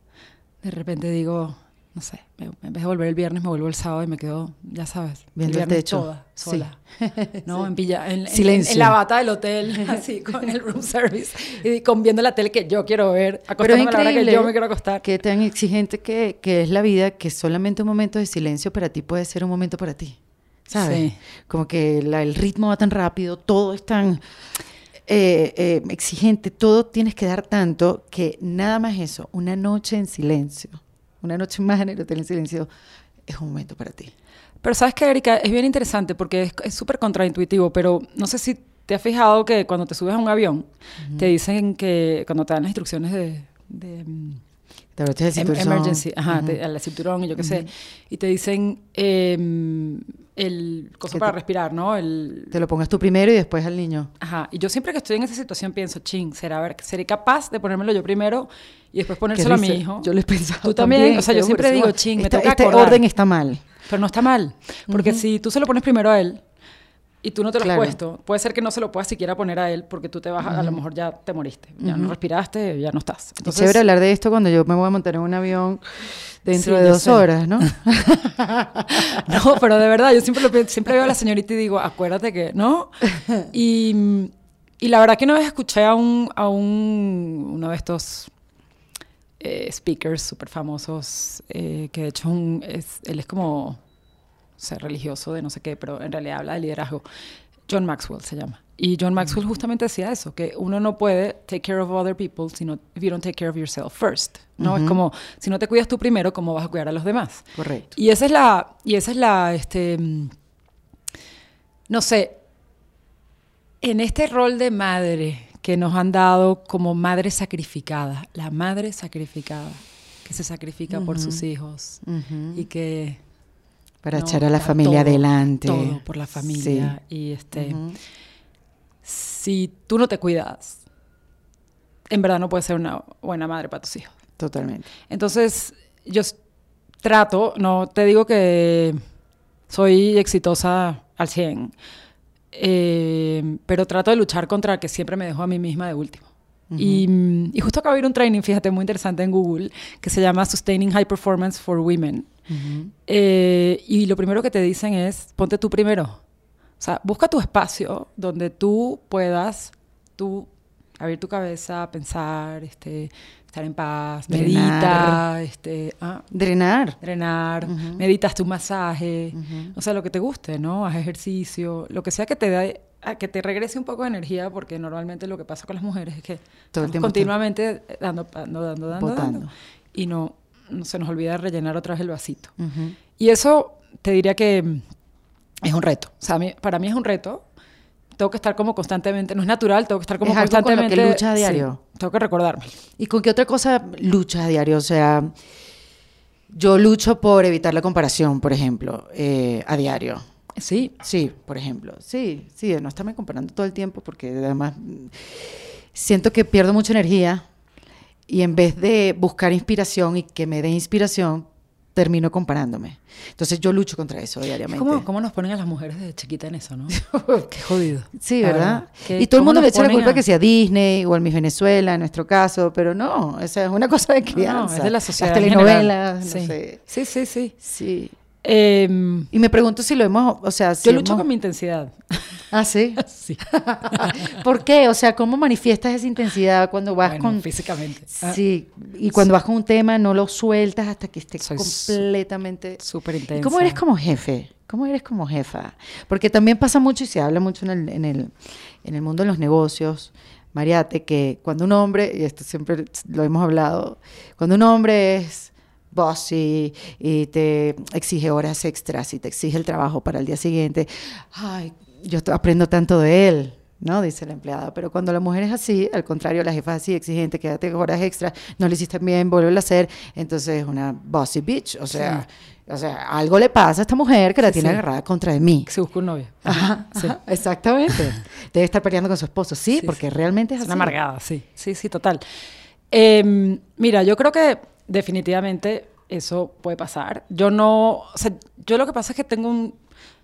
de repente digo, no sé, me- en vez de volver el viernes, me vuelvo el sábado y me quedo, ya sabes, Viendo el techo. toda, Sí. sola. ¿No? En, pilla- en, en- Silencio. en la bata del hotel, así, con el room service, y con viendo la tele que yo quiero ver, Pero es acostándome a la hora que yo me quiero acostar. que tan exigente que, que es la vida, que solamente un momento de silencio para ti puede ser un momento para ti. ¿Sabes? Sí. Como que la- el ritmo va tan rápido, todo es tan eh, eh, exigente, todo tienes que dar tanto que nada más eso, una noche en silencio, una noche más en el hotel en silencio, es un momento para ti. Pero sabes que, Erika, es bien interesante porque es- súper contraintuitivo, pero no sé si te has fijado que cuando te subes a un avión, te dicen que cuando te dan las instrucciones de... de, mm, Te abrochas el em- cinturón. emergency, ajá, te- al cinturón y yo qué sé, y te dicen em, el cosa para te- respirar, ¿no? El, Te lo pongas tú primero y después al niño. Ajá, y yo siempre que estoy en esa situación pienso, ching, será a ver, seré capaz de ponérmelo yo primero y después ponérselo a mi hijo. Yo lo he pensado. Tú también, o sea, yo siempre digo, ching, me Esta- toca Este acordar. orden está mal. Pero no está mal, porque si tú se lo pones primero a él y tú no te lo Claro. has puesto, puede ser que no se lo puedas siquiera poner a él porque tú te vas, a, a lo mejor ya te moriste, ya no respiraste, ya no estás. Es chévere hablar de esto cuando yo me voy a montar en un avión dentro Sí, de dos sé. horas, ¿no? No, pero de verdad, yo siempre, lo, siempre veo a la señorita y digo, acuérdate que, ¿no? Y, y la verdad que una vez escuché a un, a un uno de estos eh, speakers súper famosos, eh, que de hecho un- es- él es como, no sé, religioso de no sé qué, pero en realidad habla de liderazgo. John Maxwell se llama. Y John Maxwell justamente decía eso, que uno no puede take care of other people si no, if you don't take care of yourself first. ¿no? Es como, si no te cuidas tú primero, ¿cómo vas a cuidar a los demás? Correcto. Y esa es la, y esa es la, este, mm, no sé, en este rol de madre que nos han dado como madre sacrificada, la madre sacrificada, que se sacrifica por sus hijos y que... Para no, echar a la familia todo, adelante. Todo por la familia. Y este, si tú no te cuidas, en verdad no puedes ser una buena madre para tus hijos. Totalmente. Entonces, yo trato, no te digo que soy exitosa al 100, eh, pero trato de luchar contra que siempre me dejo a mí misma de último. y, mm, y justo acabo de ir un training, fíjate, muy interesante en Google, que se llama Sustaining High Performance for Women. Eh, y lo primero que te dicen es, ponte tú primero. O sea, busca tu espacio donde tú puedas, tú abrir tu cabeza, pensar, este, estar en paz, Drenar. medita, este, ah, Drenar. drenar, meditas tu masaje, o sea, lo que te guste, ¿no? Haz ejercicio, lo que sea que te dé, a que te regrese un poco de energía, porque normalmente lo que pasa con las mujeres es que Todo el tiempo continuamente dando, dando, dando, dando, dando, y no, no se nos olvida rellenar otra vez el vasito. Ujú. Y eso te diría que es un reto. O sea, mí- para mí es un reto. Tengo que estar como constantemente, no es natural, tengo que estar como Es algo con lo que constantemente. luchas a diario. Sí, tengo que recordarme. ¿Y con qué otra cosa luchas a diario? O sea, yo lucho por evitar la comparación, por ejemplo, eh, a diario. Sí, Sí, por ejemplo. Sí, sí, no estarme comparando todo el tiempo porque además siento que pierdo mucha energía y en vez de buscar inspiración y que me dé inspiración, termino comparándome. Entonces yo lucho contra eso diariamente. ¿Cómo, ¿Cómo nos ponen a las mujeres de chiquita en eso, no? Qué jodido. Sí, ¿verdad? Y todo el ¿cómo mundo le echa la culpa a- que sea Disney o el Miss Venezuela, en nuestro caso, pero no, esa es una cosa de crianza. no, es de la sociedad. Las telenovelas, no sé. Sí, sí, sí. Sí. Em, Y me pregunto si lo hemos, o sea, si yo lucho hemos- con mi intensidad. Ah, sí. sí. ¿Por qué? O sea, ¿cómo manifiestas esa intensidad cuando vas Bueno, con... físicamente. Ah, Sí, y cuando vas con un tema no lo sueltas hasta que esté Soy completamente... Súper ¿Y intensa. cómo eres como jefe? ¿Cómo eres como jefa? Porque también pasa mucho y se habla mucho en el, en el, en el mundo de los negocios, Mariate, que cuando un hombre, y esto siempre lo hemos hablado, cuando un hombre es bossy y te exige horas extras y te exige el trabajo para el día siguiente, ay, yo aprendo tanto de él. ¿no? Dice la empleada. Pero cuando la mujer es así, al contrario, la jefa es así, exigente, quédate horas extras, no lo hiciste bien, vuelve a hacer, entonces es una bossy bitch. O sea, o sea, algo le pasa a esta mujer que la Sí, tiene sí. agarrada contra de mí. Se busca un novio. Ajá, exactamente. Debe estar peleando con su esposo, sí, porque realmente es Es así. una amargada, sí. Sí, sí, total. Em, mira, yo creo que definitivamente eso puede pasar. Yo no, o sea, yo lo que pasa es que tengo un,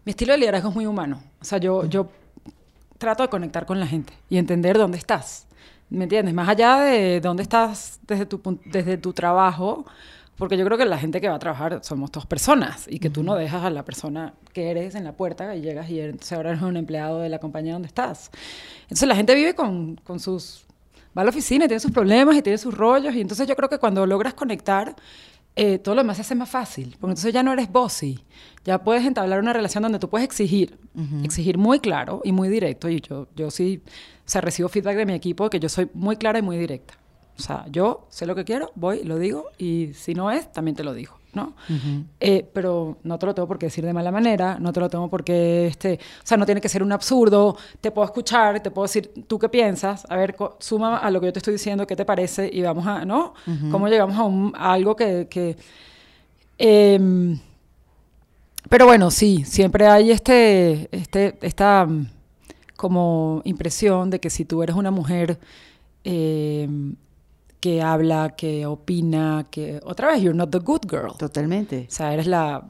mi estilo de liderazgo es muy humano. O sea, yo, yo trato de conectar con la gente y entender dónde estás. ¿Me entiendes? Más allá de dónde estás desde tu, desde tu trabajo, Porque yo creo que la gente que va a trabajar somos dos personas y que tú no dejas a la persona que eres en la puerta y llegas y entonces ahora eres un empleado de la compañía donde estás. Entonces la gente vive con, con sus... Va a la oficina y tiene sus problemas y tiene sus rollos y entonces yo creo que cuando logras conectar eh, todo lo demás se hace más fácil, porque entonces ya no eres bossy, ya puedes entablar una relación donde tú puedes exigir, exigir muy claro y muy directo, y yo, yo sí, o sea, recibo feedback de mi equipo que yo soy muy clara y muy directa. O sea, yo sé lo que quiero, voy, lo digo, y si no es, también te lo digo, ¿no? Eh, pero no te lo tengo por qué decir de mala manera, no te lo tengo porque, este, o sea, no tiene que ser un absurdo, te puedo escuchar, te puedo decir, ¿tú qué piensas? A ver, suma a lo que yo te estoy diciendo, ¿qué te parece? Y vamos a, ¿no? ¿Cómo llegamos a, un, algo que... que em, pero bueno, sí, siempre hay este, este, esta mm, como impresión de que si tú eres una mujer eh, que habla, que opina, que otra vez, you're not the good girl. Totalmente. O sea, eres la,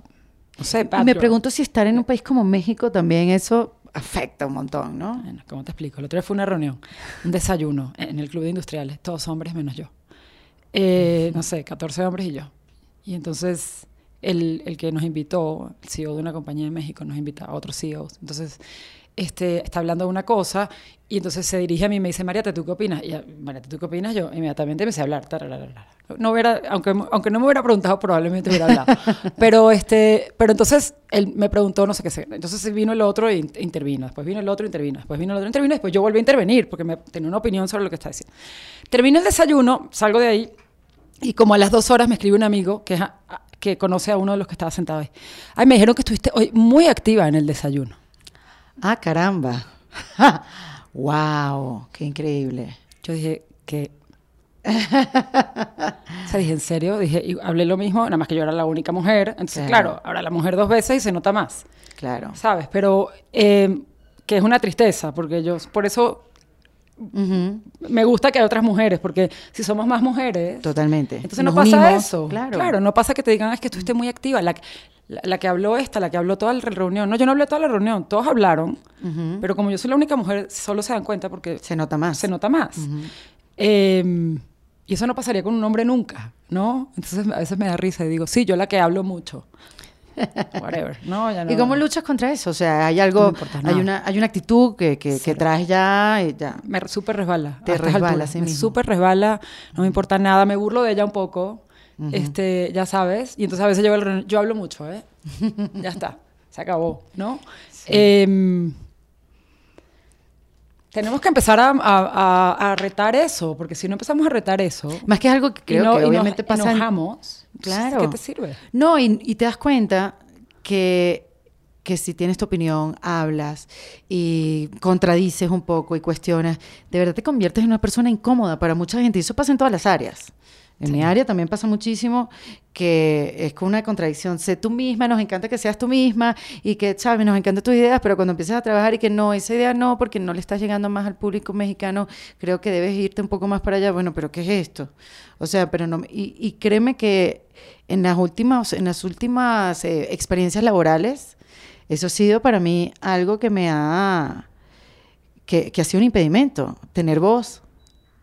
no sé, Me pregunto si estar en un país como México también eso afecta un montón, ¿no? Bueno, ¿Cómo te explico? El otro día fue una reunión, un desayuno en el club de industriales, todos hombres menos yo. Eh, no sé, 14 hombres y yo. Y entonces el, el, que nos invitó, el CEO de una compañía en México, nos invita a otros CEOs. Entonces este, está hablando de una cosa y entonces se dirige a mí y me dice, María, ¿tú qué opinas? Y María, ¿tú qué opinas? Yo inmediatamente empecé a hablar. No hubiera, aunque, aunque no me hubiera preguntado, probablemente hubiera hablado. pero, este, pero entonces él me preguntó no sé qué sé. Entonces vino el otro e intervino. Después vino el otro e intervino. Después vino el otro e intervino. Después yo volví a intervenir porque me, tenía una opinión sobre lo que está diciendo. Termino el desayuno, salgo de ahí y como a las dos horas me escribe un amigo que, que conoce a uno de los que estaba sentado ahí. Ay, me dijeron que estuviste hoy muy activa en el desayuno. Ah, caramba. wow, qué increíble. Yo dije que o sea, dije, ¿en serio? Dije, y hablé lo mismo, nada más que yo era la única mujer. Entonces, claro, ahora la mujer dos veces y se nota más. Claro. ¿Sabes? Pero eh, que es una tristeza, porque yo, por eso me gusta que hay otras mujeres, porque si somos más mujeres. Totalmente. Entonces no pasa eso. Claro. claro. no pasa que te digan, es que tú estés muy activa. La, la, que habló esta, la que habló toda la reunión. No, yo no hablé toda la reunión, todos hablaron, pero como yo soy la única mujer, solo se dan cuenta porque... Se nota más. Se nota más. Em, y eso no pasaría con un hombre nunca, ¿no? Entonces a veces me da risa y digo, sí, yo la que hablo mucho. Whatever. No, ya no. ¿Y cómo luchas contra eso? O sea, hay algo, hay, una, hay una actitud que, que, traes ya, y ya. Me súper resbala. Te resbala, sí Me súper resbala, no me importa nada, me burlo de ella un poco este, ya sabes. Y entonces a veces yo, yo hablo mucho, ¿eh? ya está, se acabó, ¿no? Em, tenemos que empezar a, a, a, retar eso, porque si no empezamos a retar eso... Más que es algo que creo que obviamente nos pasa... enojamos, claro. ¿qué te sirve? No, y, y te das cuenta que, que si tienes tu opinión, hablas y contradices un poco y cuestionas, de verdad te conviertes en una persona incómoda para mucha gente. Y eso pasa en todas las áreas. En mi área también pasa muchísimo que es con una contradicción. Sé tú misma, nos encanta que seas tú misma y que, sabes, nos encantan tus ideas, pero cuando empiezas a trabajar y que no, esa idea no, porque no le estás llegando más al público mexicano, creo que debes irte un poco más para allá. Bueno, pero ¿qué es esto? O sea, pero no. Y, créeme que en las últimas, en las últimas eh, experiencias laborales, eso ha sido para mí algo que me ha. que, que ha sido un impedimento, tener voz.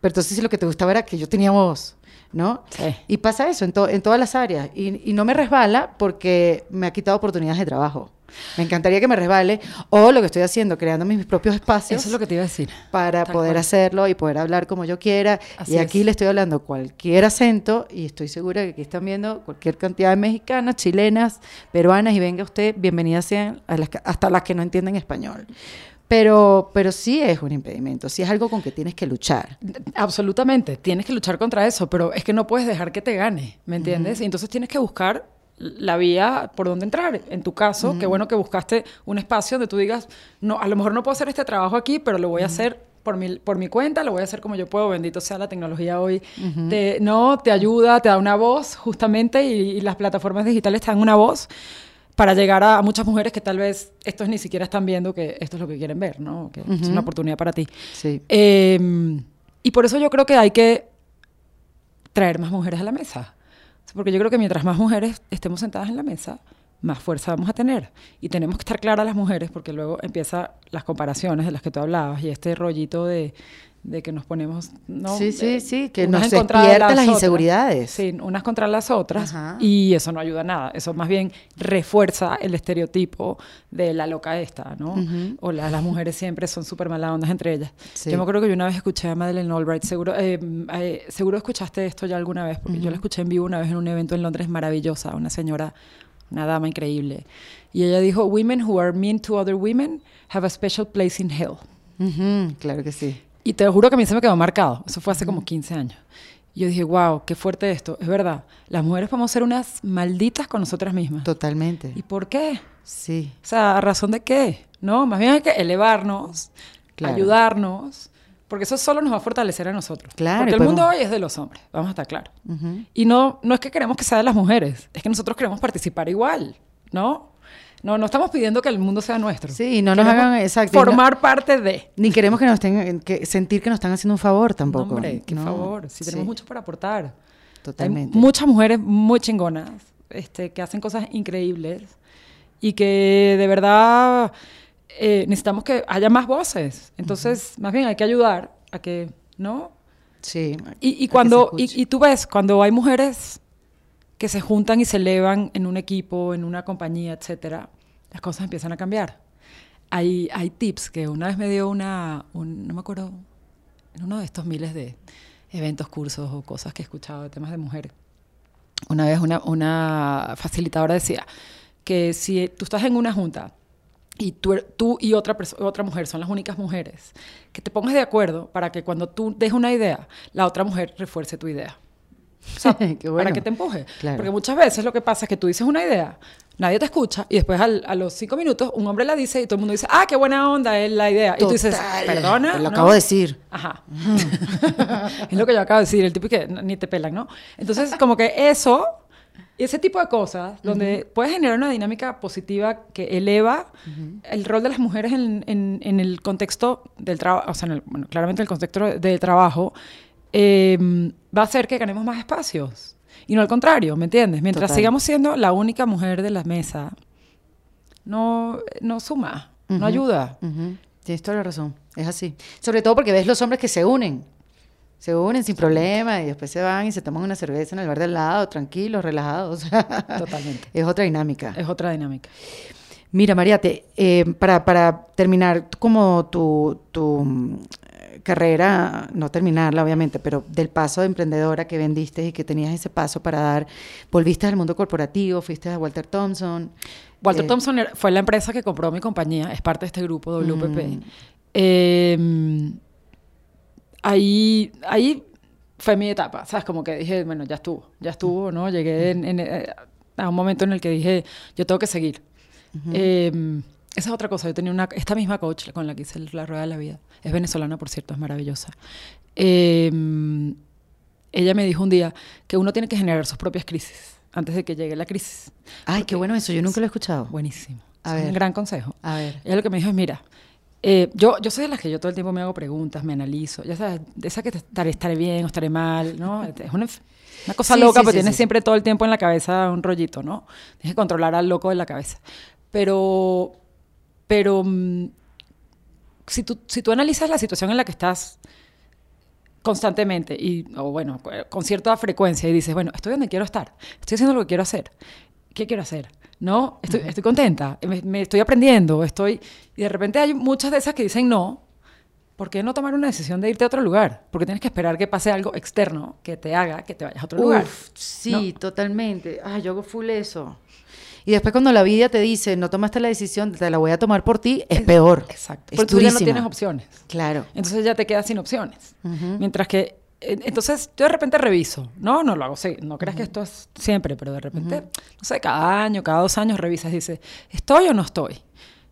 Pero entonces lo que te gustaba era que yo tenía voz. ¿No? Y pasa eso en, en todas las áreas. Y, no me resbala porque me ha quitado oportunidades de trabajo. Me encantaría que me resbale. O lo que estoy haciendo, creando mis propios espacios. Eso es lo que te iba a decir. Para poder hacerlo y poder hablar como yo quiera. y aquí le estoy hablando cualquier acento y estoy segura que aquí están viendo cualquier cantidad de mexicanas, chilenas, peruanas y venga usted, bienvenidas sean hasta las que no entienden español. Pero, pero sí es un impedimento, sí es algo con que tienes que luchar. Absolutamente, tienes que luchar contra eso, pero es que no puedes dejar que te gane, ¿me entiendes? Y entonces tienes que buscar la vía por donde entrar. En tu caso, qué bueno que buscaste un espacio donde tú digas, no, a lo mejor no puedo hacer este trabajo aquí, pero lo voy a hacer por mi, por mi cuenta, lo voy a hacer como yo puedo, bendito sea la tecnología hoy, te, no, te ayuda, te da una voz justamente y, y, las plataformas digitales te dan una voz para llegar a, muchas mujeres que tal vez estos ni siquiera están viendo que esto es lo que quieren ver, ¿no? Que es una oportunidad para ti. Sí. Em, y por eso yo creo que hay que traer más mujeres a la mesa. Porque yo creo que mientras más mujeres estemos sentadas en la mesa, más fuerza vamos a tener. Y tenemos que estar claras las mujeres, porque luego empiezan las comparaciones de las que tú hablabas y este rollito de, de que nos ponemos ¿no? sí sí De- sí que unas nos en contra de despierta las otras. inseguridades Sí, unas contra las otras Ajá. y eso no ayuda a nada. Eso más bien refuerza el estereotipo de la loca esta, ¿no? Ujú. O la- las mujeres siempre son súper mala ondas entre ellas. Sí. Yo me acuerdo que yo una vez escuché a Madeleine Albright, seguro, eh, eh, seguro escuchaste esto ya alguna vez, porque yo la escuché en vivo una vez en un evento en Londres maravillosa, una señora, una dama increíble. Y ella dijo, Women who are mean to other women have a special place in hell. Ujú, claro que sí Y te juro que a mí se me quedó marcado. Eso fue hace como 15 años. Y yo dije, wow, qué fuerte esto. Es verdad, las mujeres podemos ser unas malditas con nosotras mismas. totalmente ¿Y por qué? sí O sea, ¿a razón de qué? No, más bien hay que elevarnos, Claro. ayudarnos, porque eso solo nos va a fortalecer a nosotros. Claro, Porque el podemos- mundo hoy es de los hombres, vamos a estar claros. Ujú. Y no, no es que queremos que sea de las mujeres, es que nosotros queremos participar igual, ¿no? No, no estamos pidiendo que el mundo sea nuestro. Sí, no nos Queremos hagan- exacto, no- Formar parte de. Ni queremos que nos tengan que sentir que nos están haciendo un favor tampoco. No, hombre, qué No, favor. Si tenemos sí, mucho para aportar. Totalmente. Hay muchas mujeres muy chingonas este, que hacen cosas increíbles y que de verdad eh, necesitamos que haya más voces. Entonces, más bien hay que ayudar a que, ¿no? Sí. Y, y cuando, y, y tú ves, cuando hay mujeres que se juntan y se elevan en un equipo, en una compañía, etcétera, las cosas empiezan a cambiar. Hay, tips que una vez me dio una, un- no me acuerdo, en uno de estos miles de eventos, cursos o cosas que he escuchado de temas de mujeres. Una vez una, facilitadora decía que si tú estás en una junta y tú, er- y otra mujer son las únicas mujeres, que te pongas de acuerdo para que cuando tú des una idea, la otra mujer refuerce tu idea. O sea, bueno. para que te empuje. Claro. Porque muchas veces lo que pasa es que tú dices una idea, nadie te escucha y después al- a los cinco minutos un hombre la dice y todo el mundo dice, ah, qué buena onda es la idea. Y tú dices, Total. perdona. Lo ¿no?". acabo de decir. Ajá. es lo que yo acabo de decir, el tipo que ni te pelan, ¿no? Entonces, como que eso, ese tipo de cosas, donde puedes generar una dinámica positiva que eleva el rol de las mujeres en, en- en el contexto del trabajo, o sea, en el- bueno, claramente en el contexto de- del trabajo, eh, va a hacer que ganemos más espacios. Y no al contrario, ¿me entiendes? Mientras Total. sigamos siendo la única mujer de la mesa, no, no suma, no ayuda. Tienes toda la razón. Es así. Sobre todo porque ves los hombres que se unen. Se unen sin problema y después se van y se toman una cerveza en el bar del lado, tranquilos, relajados. Totalmente. Es otra dinámica. Es otra dinámica. Mira, María, te, eh, para, para terminar como tu, tu carrera, no terminarla obviamente, pero del paso de emprendedora que vendiste y que tenías ese paso para dar, volviste al mundo corporativo, fuiste a Walter Thompson. Walter eh, Thompson fue la empresa que compró mi compañía, es parte de este grupo WPP. Mm. Eh, ahí, ahí fue mi etapa, ¿sabes? Como que dije, bueno, ya estuvo, ya estuvo, ¿no? Llegué en- en, eh, a un momento en el que dije, yo tengo que seguir. Eh, esa es otra cosa, yo tenía una, esta misma coach con la que hice la rueda de la vida, es venezolana, por cierto, es maravillosa. Eh, ella me dijo un día que uno tiene que generar sus propias crisis antes de que llegue la crisis. Ay, qué bueno eso, yo nunca lo he escuchado. Buenísimo. A Es un gran consejo. A ver. Ella lo que me dijo es, mira, eh, yo, yo soy de las que yo todo el tiempo me hago preguntas, me analizo, ya sabes, de esa que estaré, estaré bien o estaré mal, ¿no? Es una, una cosa Sí, loca, sí, sí, tienes siempre todo el tiempo en la cabeza un rollito, ¿no? Tienes que controlar al loco de la cabeza. Pero, pero mm, si, tú, si tú analizas la situación en la que estás constantemente y, o bueno, con cierta frecuencia y dices, bueno, estoy donde quiero estar, estoy haciendo lo que quiero hacer, ¿qué quiero hacer? ¿No? Estoy, estoy contenta, me, me estoy aprendiendo, estoy... Y de repente hay muchas de esas que dicen no, ¿por qué no tomar una decisión de irte a otro lugar? Porque tienes que esperar que pase algo externo que te haga que te vayas a otro lugar. Uf, sí, totalmente. Ay, yo hago full eso. Y después cuando la vida te dice, no tomaste la decisión, te la voy a tomar por ti, es peor. Exacto. Es Porque tú ya no durísima. tienes opciones. Claro. Entonces ya te quedas sin opciones. Mientras que, eh, entonces yo de repente reviso. No, no lo hago, sí. No creas que esto es siempre, pero de repente, no sé, cada año, cada dos años revisas y dices, ¿estoy o no estoy?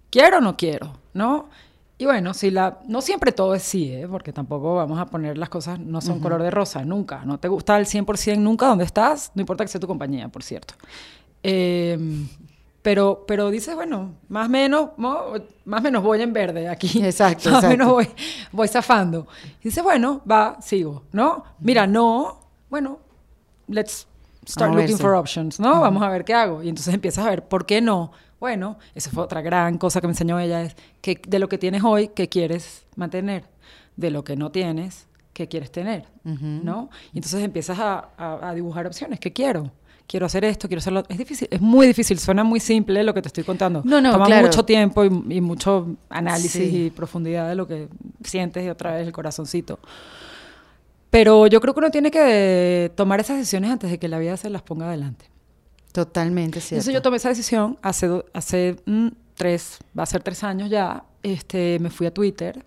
¿Quiero o no quiero? ¿No? Y bueno, si la, no siempre todo es sí, ¿eh? porque tampoco vamos a poner las cosas, no son color de rosa, nunca. No te gusta al 100% nunca donde estás, no importa que sea tu compañía, por cierto. Eh, pero, pero dices, bueno, más o menos, más menos voy en verde aquí. Exacto, Más o menos voy, voy zafando. Y dices, bueno, va, sigo, ¿no? Mira, no, bueno, let's start looking for options, ¿no? Vamos a ver qué hago. Y entonces empiezas a ver, ¿por qué no? Bueno, esa fue otra gran cosa que me enseñó ella, es que de lo que tienes hoy, ¿qué quieres mantener? De lo que no tienes, ¿qué quieres tener? ¿No? Y entonces empiezas a, a dibujar opciones, ¿qué quiero? Quiero hacer esto, quiero hacerlo. Es difícil, es muy difícil, suena muy simple lo que te estoy contando. No, no, Toma mucho tiempo y, mucho análisis y profundidad de lo que sientes y otra vez el corazoncito. Pero yo creo que uno tiene que tomar esas decisiones antes de que la vida se las ponga adelante. Totalmente cierto. Entonces yo tomé esa decisión hace, hace mm, tres, va a ser tres años ya. Este, me fui a Twitter,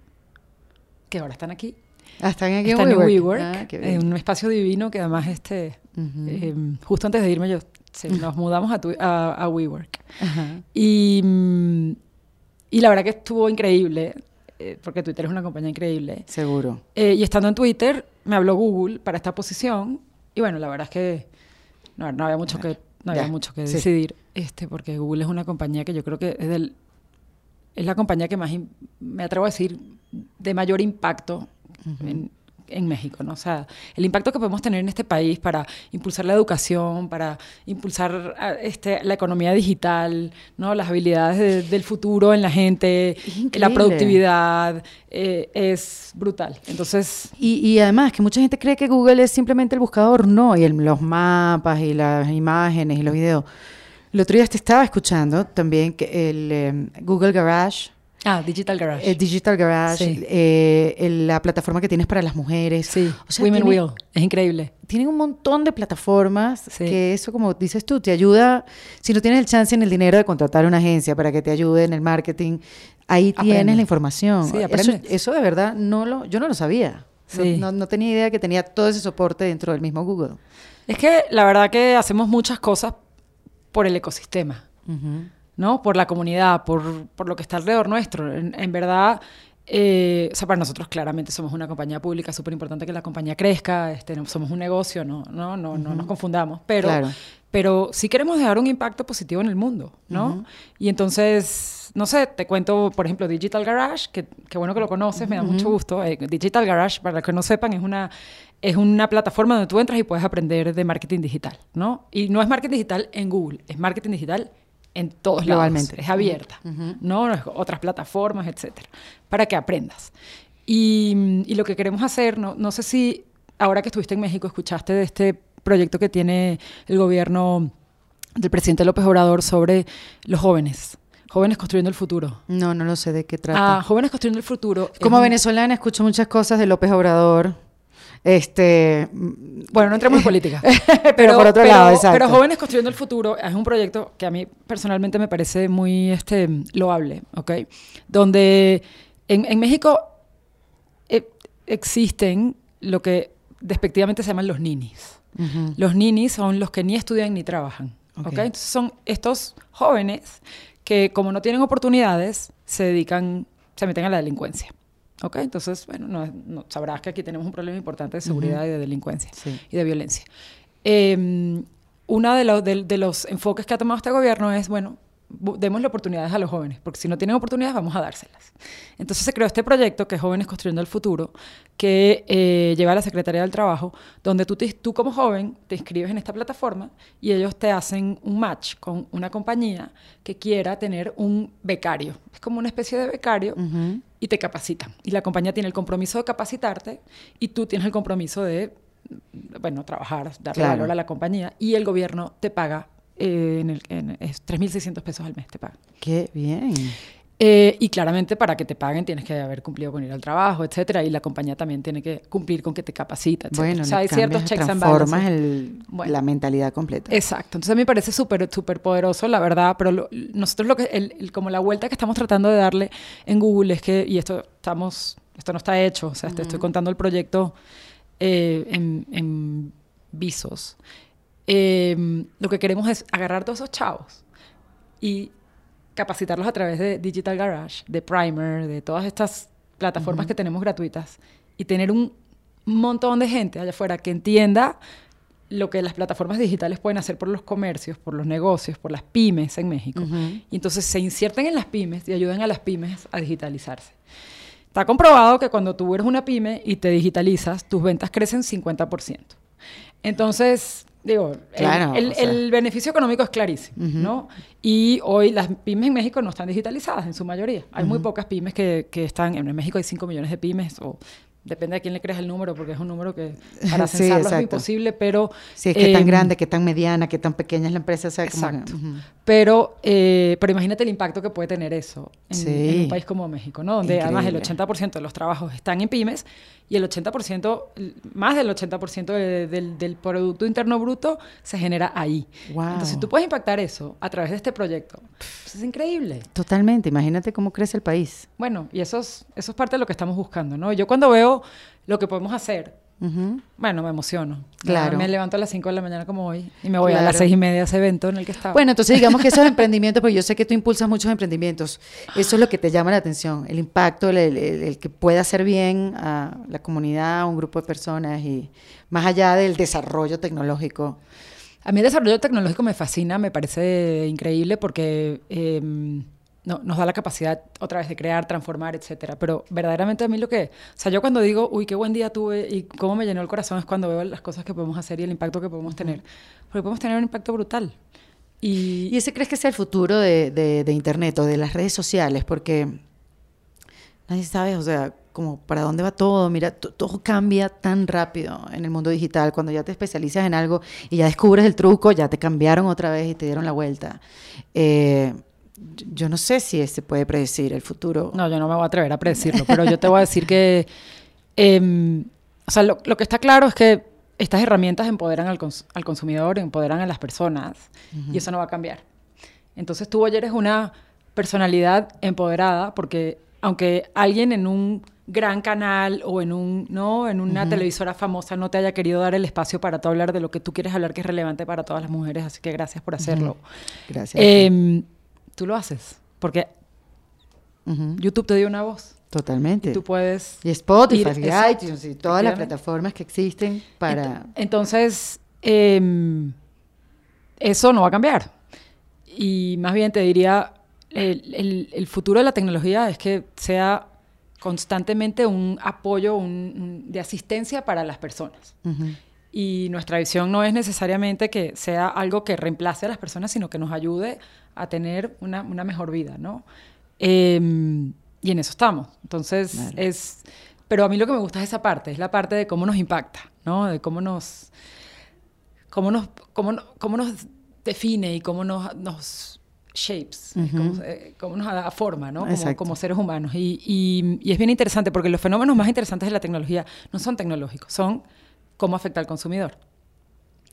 que ahora están aquí. Ah, están aquí están en WeWork. Ah, en un espacio divino que además este Em, justo antes de irme yo, nos mudamos a, a, WeWork. Y, mm, y la verdad que estuvo increíble, eh, porque Twitter es una compañía increíble. Seguro. Eh, y estando en Twitter, me habló Google para esta posición. Y bueno, la verdad es que no, había mucho que, no había mucho que decidir, este, porque Google es una compañía que yo creo que es, del, es la compañía que más, me atrevo a decir, de mayor impacto en en México, ¿no? O sea, el impacto que podemos tener en este país para impulsar la educación, para impulsar ah, este, la economía digital, ¿no? Las habilidades del futuro en la gente, la productividad, eh, es brutal. Entonces... Y, además que mucha gente cree que Google es simplemente el buscador, no, y los mapas y las imágenes y los videos. El otro día te estaba escuchando también que el em, Google Garage Ah, Digital Garage. Eh, Digital Garage, eh, la plataforma que tienes para las mujeres. Sí, Women Will, es increíble. Tienen un montón de plataformas que eso, como dices tú, te ayuda, si no tienes el chance en el dinero de contratar una agencia para que te ayude en el marketing, ahí tienes la información. Sí, eso, eso, de verdad no lo, yo no lo sabía. Sí. No, tenía idea que tenía todo ese soporte dentro del mismo Google. Es que la verdad que hacemos muchas cosas por el ecosistema. ¿No? Por la comunidad, por, por lo que está alrededor nuestro. En, verdad, eh, o sea, para nosotros claramente somos una compañía pública, súper importante que la compañía crezca, este, somos un negocio, no, no, no, no nos confundamos, pero, pero sí queremos dejar un impacto positivo en el mundo, ¿no? Y entonces, no sé, te cuento, por ejemplo, Digital Garage, que, que bueno que lo conoces, me da mucho gusto. Eh, Digital Garage, para los que no sepan, es una, es una plataforma donde tú entras y puedes aprender de marketing digital, ¿no? Y no es marketing digital en Google, es marketing digital en todos lados. Es abierta, ¿no? Otras plataformas, etcétera, para que aprendas. Y, lo que queremos hacer, no, no sé si ahora que estuviste en México escuchaste de este proyecto que tiene el gobierno del presidente López Obrador sobre los jóvenes. Jóvenes construyendo el futuro. No, no lo sé de qué trata. Ah, Jóvenes construyendo el futuro. Como venezolana escucho muchas cosas de López Obrador. Este, bueno, no entremos en política. pero, por otro lado, exacto. Pero Jóvenes Construyendo el Futuro es un proyecto que a mí personalmente me parece muy este, loable, ¿ok? Donde en, México eh, existen lo que despectivamente se llaman los ninis. Los ninis son los que ni estudian ni trabajan, ¿ok? Entonces son estos jóvenes que como no tienen oportunidades, se dedican, se meten a la delincuencia. ¿Ok? Entonces, bueno, no, sabrás que aquí tenemos un problema importante de seguridad y de delincuencia y de violencia. Eh, uno de, los, de, los enfoques que ha tomado este gobierno es, bueno, démosle oportunidades a los jóvenes, porque si no tienen oportunidades vamos a dárselas. Entonces se creó este proyecto que es Jóvenes Construyendo el Futuro, que eh, lleva a la Secretaría del Trabajo, donde tú, tú como joven te inscribes en esta plataforma y ellos te hacen un match con una compañía que quiera tener un becario. Es como una especie de becario y te capacitan. Y la compañía tiene el compromiso de capacitarte y tú tienes el compromiso de, bueno, trabajar, darle valor a la compañía y el gobierno te paga eh, en el, en, es 3.600 pesos al mes te pagan. Qué bien. Eh, y claramente para que te paguen tienes que haber cumplido con ir al trabajo, etcétera, y la compañía también tiene que cumplir con que te capacita, etcétera. Bueno, o sea, hay ciertos checks and balances. El, la mentalidad completa. Exacto. Entonces a mí me parece súper súper poderoso, la verdad, pero nosotros lo que el, como la vuelta que estamos tratando de darle en Google es que y esto estamos esto no está hecho, o sea, te estoy contando el proyecto eh, en, en visos. Em, lo que queremos es agarrar todos esos chavos y capacitarlos a través de Digital Garage, de Primer, de todas estas plataformas que tenemos gratuitas y tener un montón de gente allá afuera que entienda lo que las plataformas digitales pueden hacer por los comercios, por los negocios, por las pymes en México. Y entonces se inserten en las pymes y ayuden a las pymes a digitalizarse. Está comprobado que cuando tú eres una pyme y te digitalizas, tus ventas crecen 50%. Entonces, Digo, el- Claro, el, o sea. el beneficio económico es clarísimo, ¿no? Y hoy las pymes en México no están digitalizadas en su mayoría. Hay muy pocas pymes que, que están, en México hay 5 millones de pymes, o depende de quién le creas el número, porque es un número que para Sí, censarlo es exacto. imposible, pero... Sí, es que tan em, grande, que tan mediana, que tan pequeña es la empresa. O sea, como que- Exacto. ujú. Pero, eh, pero imagínate el impacto que puede tener eso en, Sí. en un país como México, ¿no? Donde además el Increíble. 80% de los trabajos están en pymes y el 80%, el- más del 80% de- del, del Producto Interno Bruto se genera ahí. Wow. Entonces, si tú puedes impactar eso a través de este proyecto, pues es increíble. Totalmente. Imagínate cómo crece el país. Bueno, y eso es, eso es parte de lo que estamos buscando, ¿no? Yo cuando veo lo que podemos hacer, Ujú. bueno, me emociono. Claro. Me levanto a las 5 de la mañana como hoy y me voy a Claro. las 6 y media a ese evento en el que estaba. Bueno, entonces digamos que esos emprendimientos, porque yo sé que tú impulsas muchos emprendimientos, eso es lo que te llama la atención, el impacto, el, el- el que pueda hacer bien a la comunidad, a un grupo de personas y más allá del desarrollo tecnológico. A mí el desarrollo tecnológico me fascina, me parece increíble porque eh, no, nos da la capacidad otra vez de crear, transformar, etcétera. Pero verdaderamente a mí lo que, o sea, yo cuando digo, uy, qué buen día tuve y cómo me llenó el corazón es cuando veo las cosas que podemos hacer y el impacto que podemos tener. Porque podemos tener un impacto brutal. Y, ¿Y ese crees que sea el futuro de, de- de Internet o de las redes sociales? Porque nadie sabe, o sea, como para dónde va todo. Mira, to- todo cambia tan rápido en el mundo digital. Cuando ya te especializas en algo y ya descubres el truco, ya te cambiaron otra vez y te dieron la vuelta. Eh, yo- no sé si se puede predecir el futuro. No, yo no me voy a atrever a predecirlo, pero yo te voy a decir que, em, o sea, lo, lo que está claro es que estas herramientas empoderan al, cons- al consumidor, empoderan a las personas, y eso no va a cambiar. Entonces tú hoy eres una personalidad empoderada, porque aunque alguien en un gran canal o en un no en una televisora famosa no te haya querido dar el espacio para tú hablar de lo que tú quieres hablar que es relevante para todas las mujeres así que gracias por hacerlo Gracias. Em, tú lo haces porque YouTube te dio una voz Totalmente. tú puedes Y Spotify, ir- y iTunes, y todas las plataformas que existen para... Ent- Entonces, em, eso no va a cambiar. Y más bien te diría, el, el- el futuro de la tecnología es que sea constantemente un apoyo un- de asistencia para las personas. Y nuestra visión no es necesariamente que sea algo que reemplace a las personas, sino que nos ayude a tener una, una mejor vida, ¿no? Em, y en eso estamos. Entonces, Claro. es... Pero a mí lo que me gusta es esa parte, es la parte de cómo nos impacta, ¿no? De cómo nos... Cómo nos, cómo, cómo nos define y cómo nos, nos shapes, Ujú. cómo, eh, cómo nos da forma, ¿no? Como, como seres humanos. Y, y- y es bien interesante porque los fenómenos más interesantes de la tecnología no son tecnológicos, son cómo afecta al consumidor.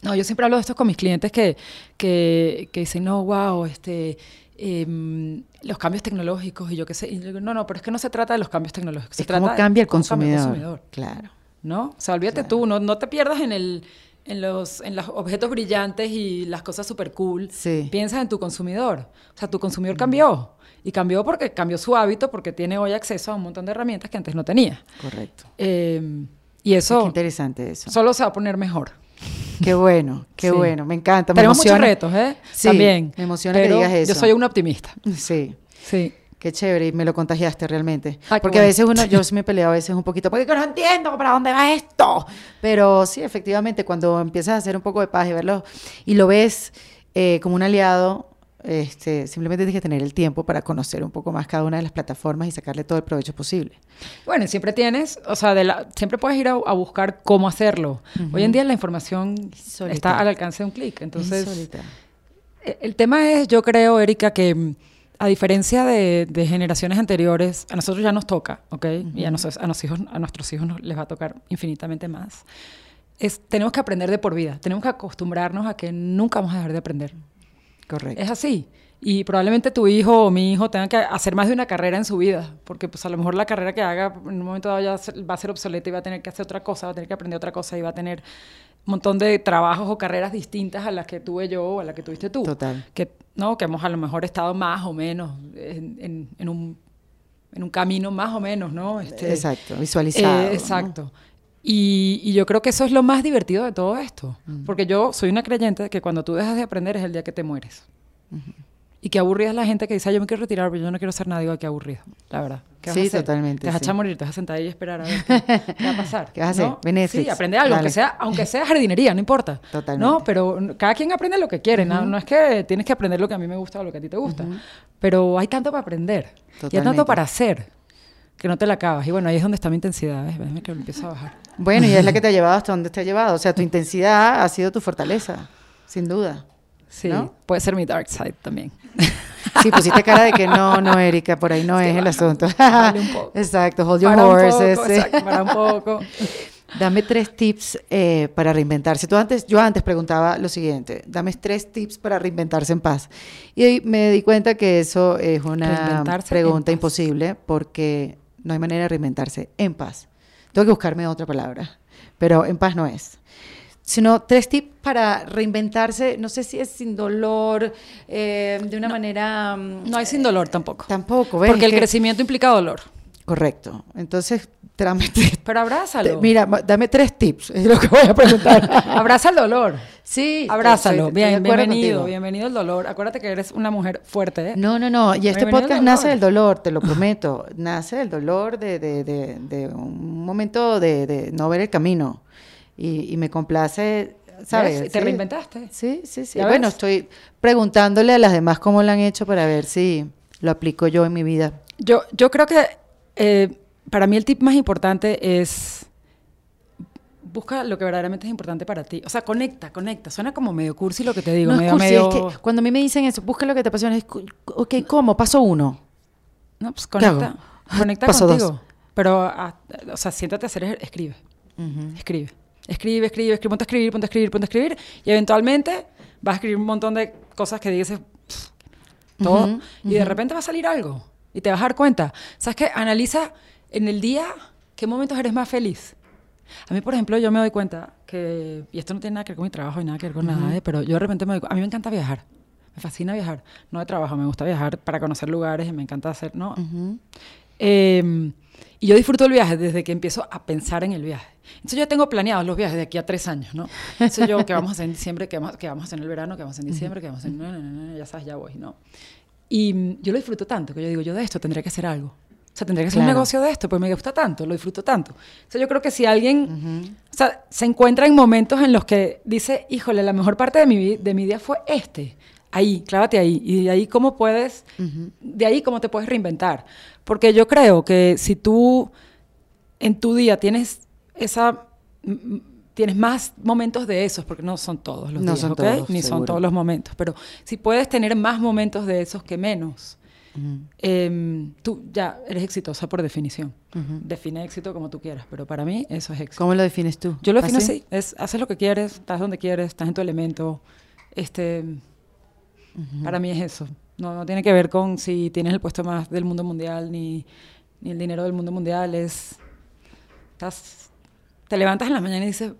No, yo siempre hablo de esto con mis clientes que, que, que dicen, no, wow, este, em, los cambios tecnológicos y yo qué sé. Y yo digo, no, no, pero es que no se trata de los cambios tecnológicos. Se Es cómo trata de cambia el cómo cambia consumidor. Claro. ¿no? O sea, olvídate tú, no, no te pierdas en el en los, en los objetos brillantes y las cosas súper cool. Sí. Piensa en tu consumidor. O sea, tu consumidor cambió. Y cambió porque cambió su hábito, porque tiene hoy acceso a un montón de herramientas que antes no tenía. Correcto. Eh, y Qué eso interesante eso. solo se va a poner mejor. Qué bueno, qué Sí. bueno, me encanta. Me Tenemos muchos retos, ¿eh? Sí, También. me emociona que digas eso. Yo soy un optimista. Sí, Sí. qué chévere, y me lo contagiaste realmente. Porque a veces uno, yo sí me peleo a veces un poquito, porque no entiendo para dónde va esto. Pero sí, efectivamente, cuando empiezas a hacer un poco de paz y verlo, y lo ves eh, como un aliado, este, simplemente tienes que tener el tiempo para conocer un poco más cada una de las plataformas y sacarle todo el provecho posible. Bueno, siempre tienes, o sea, de la, siempre puedes ir a, a buscar cómo hacerlo. Hoy en día la información está al alcance de un clic. Entonces. Eh, El tema es, yo creo, Erika, que mm, a diferencia de, de generaciones anteriores, a nosotros ya nos toca, ¿ok? Y a, nos- a, nos hijos, a nuestros hijos nos- les va a tocar infinitamente más. Es, tenemos que aprender de por vida, tenemos que acostumbrarnos a que nunca vamos a dejar de aprender. Correcto. Es así. Y probablemente tu hijo o mi hijo tengan que hacer más de una carrera en su vida, porque pues a lo mejor la carrera que haga en un momento dado ya va a ser obsoleta y va a tener que hacer otra cosa, va a tener que aprender otra cosa y va a tener un montón de trabajos o carreras distintas a las que tuve yo o a las que tuviste tú. Total. Que, ¿no? que hemos a lo mejor estado más o menos en, en- en un, en un camino más o menos, ¿no? Este, Exacto, visualizado. eh, ¿no? Y, y yo creo que eso es lo más divertido de todo esto. Mm. Porque yo soy una creyente de que cuando tú dejas de aprender es el día que te mueres. Y que aburrida es la gente que dice, "Ay, yo me quiero retirar, pero yo no quiero hacer nada. Digo, qué aburrido, la verdad. ¿Qué vas Sí, a hacer? totalmente, Te vas a sí. echar a morir, te vas a sentar ahí y esperar a ver qué, qué va a pasar. ¿Qué vas a hacer? ¿no? Netflix. Sí, aprende algo, aunque sea, aunque sea jardinería, no importa. Totalmente. No, pero cada quien aprende lo que quiere. no, no es que tienes que aprender lo que a mí me gusta o lo que a ti te gusta. Pero hay tanto para aprender. Y hay Totalmente. tanto para hacer que no te la acabas. Y bueno, ahí es donde está mi intensidad. ¿ves? Déjame que lo empiezo a bajar. Bueno, y es la que te ha llevado hasta donde te ha llevado. O sea, tu intensidad ha sido tu fortaleza, sin duda. Sí, ¿No? puede ser mi dark side también. Sí, pusiste cara de que no, no, Erika, por ahí no es el asunto. Dale un poco. Exacto, hold your Para un horses. poco, sí. exacto, para un poco. Dame tres tips eh, para reinventarse. Tú antes, yo antes preguntaba lo siguiente: dame tres tips para reinventarse en paz. Y me di cuenta que eso es una pregunta imposible porque no hay manera de reinventarse en paz. Tengo que buscarme otra palabra, pero en paz no es. Sino tres tips para reinventarse, no sé si es sin dolor, eh, de una manera... mm, No hay sin dolor tampoco. Tampoco, ¿ves? Porque el crecimiento implica dolor. Correcto. Entonces, tres, Pero abrázalo. te- mira, dame tres tips, es lo que voy a preguntar. Abraza el dolor. Sí, Abrázalo. estoy- Bien, bienvenido. contigo. Bienvenido al dolor. Acuérdate que eres una mujer fuerte. ¿eh? No, no, no. Y este Bienvenido podcast nace del dolor, te lo prometo. Nace del dolor de, de, de, de un momento de, no ver el camino. Y, y me complace, ¿sabes? ¿Ves? Te Sí. reinventaste. Sí, sí, sí. ¿Ya Bueno, ves? estoy preguntándole a las demás cómo lo han hecho para ver si lo aplico yo en mi vida. Yo, yo creo que eh, para mí el tip más importante es busca lo que verdaderamente es importante para ti. O sea, conecta, conecta. Suena como medio cursi lo que te digo. no es medio, cursi, medio... es que cuando a mí me dicen eso, busca lo que te apasiona, es, ok, ¿cómo? Paso uno. No, pues conecta. Conecta Paso dos. contigo. Pero, ah, o sea, siéntate a hacer, escribe. Escribe. Escribe, escribe, escribe, ponte a escribir, ponte a escribir, ponte a escribir. Y eventualmente vas a escribir un montón de cosas que dices pff, todo. Ujú, Y de repente va a salir algo. Y te vas a dar cuenta. ¿Sabes qué? Analiza en el día qué momentos eres más feliz. A mí, por ejemplo, yo me doy cuenta que, y esto no tiene nada que ver con mi trabajo y nada que ver con nada, ¿eh? pero yo de repente me doy cu- a mí me encanta viajar. Me fascina viajar. No de trabajo, me gusta viajar para conocer lugares y me encanta hacer, ¿no? Ujú. Eh, y yo disfruto el viaje desde que empiezo a pensar en el viaje. Entonces yo tengo planeados los viajes de aquí a tres años, ¿no? Entonces yo, ¿qué vamos a hacer en diciembre? ¿Qué vamos, qué vamos a hacer en el verano? ¿Qué vamos a hacer en diciembre? ¿Qué vamos a hacer? No, ya sabes, ya voy, ¿no? Y mm, yo lo disfruto tanto que yo digo, yo de esto tendría que hacer algo. O sea, tendría que un Claro. negocio de esto, pues me gusta tanto, lo disfruto tanto. O sea, yo creo que si alguien o sea, se encuentra en momentos en los que dice, híjole, la mejor parte de mi, de mi día fue este, ahí, clávate ahí. Y de ahí cómo puedes, de ahí cómo te puedes reinventar. Porque yo creo que si tú en tu día tienes esa tienes más momentos de esos porque no son todos los No días son ¿ok? todos, ni son seguro. todos los momentos pero si puedes tener más momentos de esos que menos em, tú ya eres exitosa por definición. Define éxito como tú quieras pero para mí eso es éxito. ¿Cómo lo defines tú? yo lo defino ¿Así? es haces lo que quieres estás donde quieres estás en tu elemento este para mí es eso. No, no tiene que ver con si tienes el puesto más del mundo mundial ni, ni el dinero del mundo mundial es estás te levantas en la mañana y dices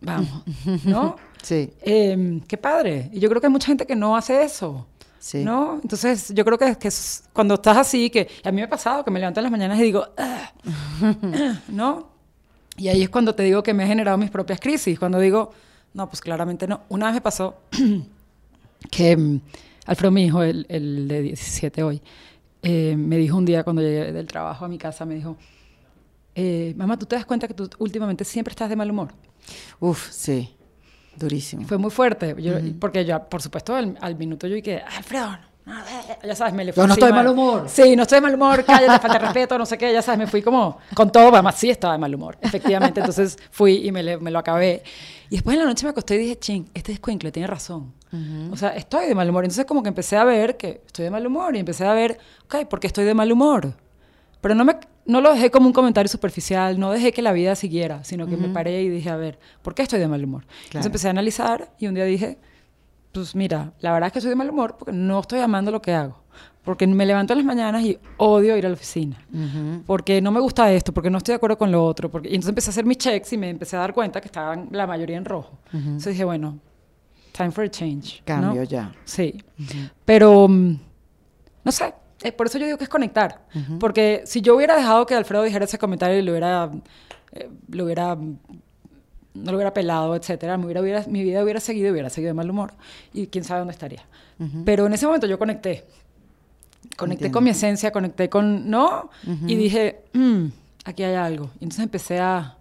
vamos no Sí, Em, qué padre. Y yo creo que hay mucha gente que no hace eso sí. ¿No? Entonces, yo creo que, que cuando estás así, que a mí me ha pasado que me levanto en las mañanas y digo, "Ah", ¿no? Y ahí es cuando te digo que me he generado mis propias crisis, cuando digo, no, pues claramente no. Una vez me pasó que mm, Alfredo, mi hijo, el, el de 17 hoy, eh, me dijo un día cuando llegué del trabajo a mi casa, me dijo, eh, mamá, ¿tú te das cuenta que tú últimamente siempre estás de mal humor? Uf, sí. Durísimo. Fue muy fuerte, yo- porque yo, por supuesto, al, al minuto yo dije, Alfredo, no, no, ya sabes, me le fui Yo no estoy de mal humor. Sí, no estoy de mal humor, cállate, falta respeto, no sé qué, ya sabes, me fui como con todo, además sí estaba de mal humor, efectivamente, entonces fui y me, le- me lo acabé. Y después en la noche me acosté y dije, ching, este escuincle tiene razón. O sea, estoy de mal humor. Entonces como que empecé a ver que estoy de mal humor y empecé a ver, ok, ¿por qué estoy de mal humor? Pero no, me, no lo dejé como un comentario superficial, no dejé que la vida siguiera, sino que me paré y dije, a ver, ¿por qué estoy de mal humor? Claro. Entonces empecé a analizar y un día dije, pues mira, la verdad es que estoy de mal humor porque no estoy amando lo que hago. Porque me levanto en las mañanas y odio ir a la oficina. Porque no me gusta esto, porque no estoy de acuerdo con lo otro. Porque... Y entonces empecé a hacer mis checks y me empecé a dar cuenta que estaban la mayoría en rojo. Entonces dije, bueno, time for a change. ¿no? Cambio ya. Sí. Pero, mm, no sé, eh, por eso yo digo que es conectar. Porque si yo hubiera dejado que Alfredo dijera ese comentario y lo hubiera, eh, lo hubiera, no lo hubiera pelado, etcétera, me hubiera, mi vida hubiera seguido, hubiera seguido de mal humor y quién sabe dónde estaría. Pero en ese momento yo conecté. conecté Entiendo. con mi esencia, conecté con, ¿no? Y dije, "Mm, aquí hay algo. Y entonces empecé a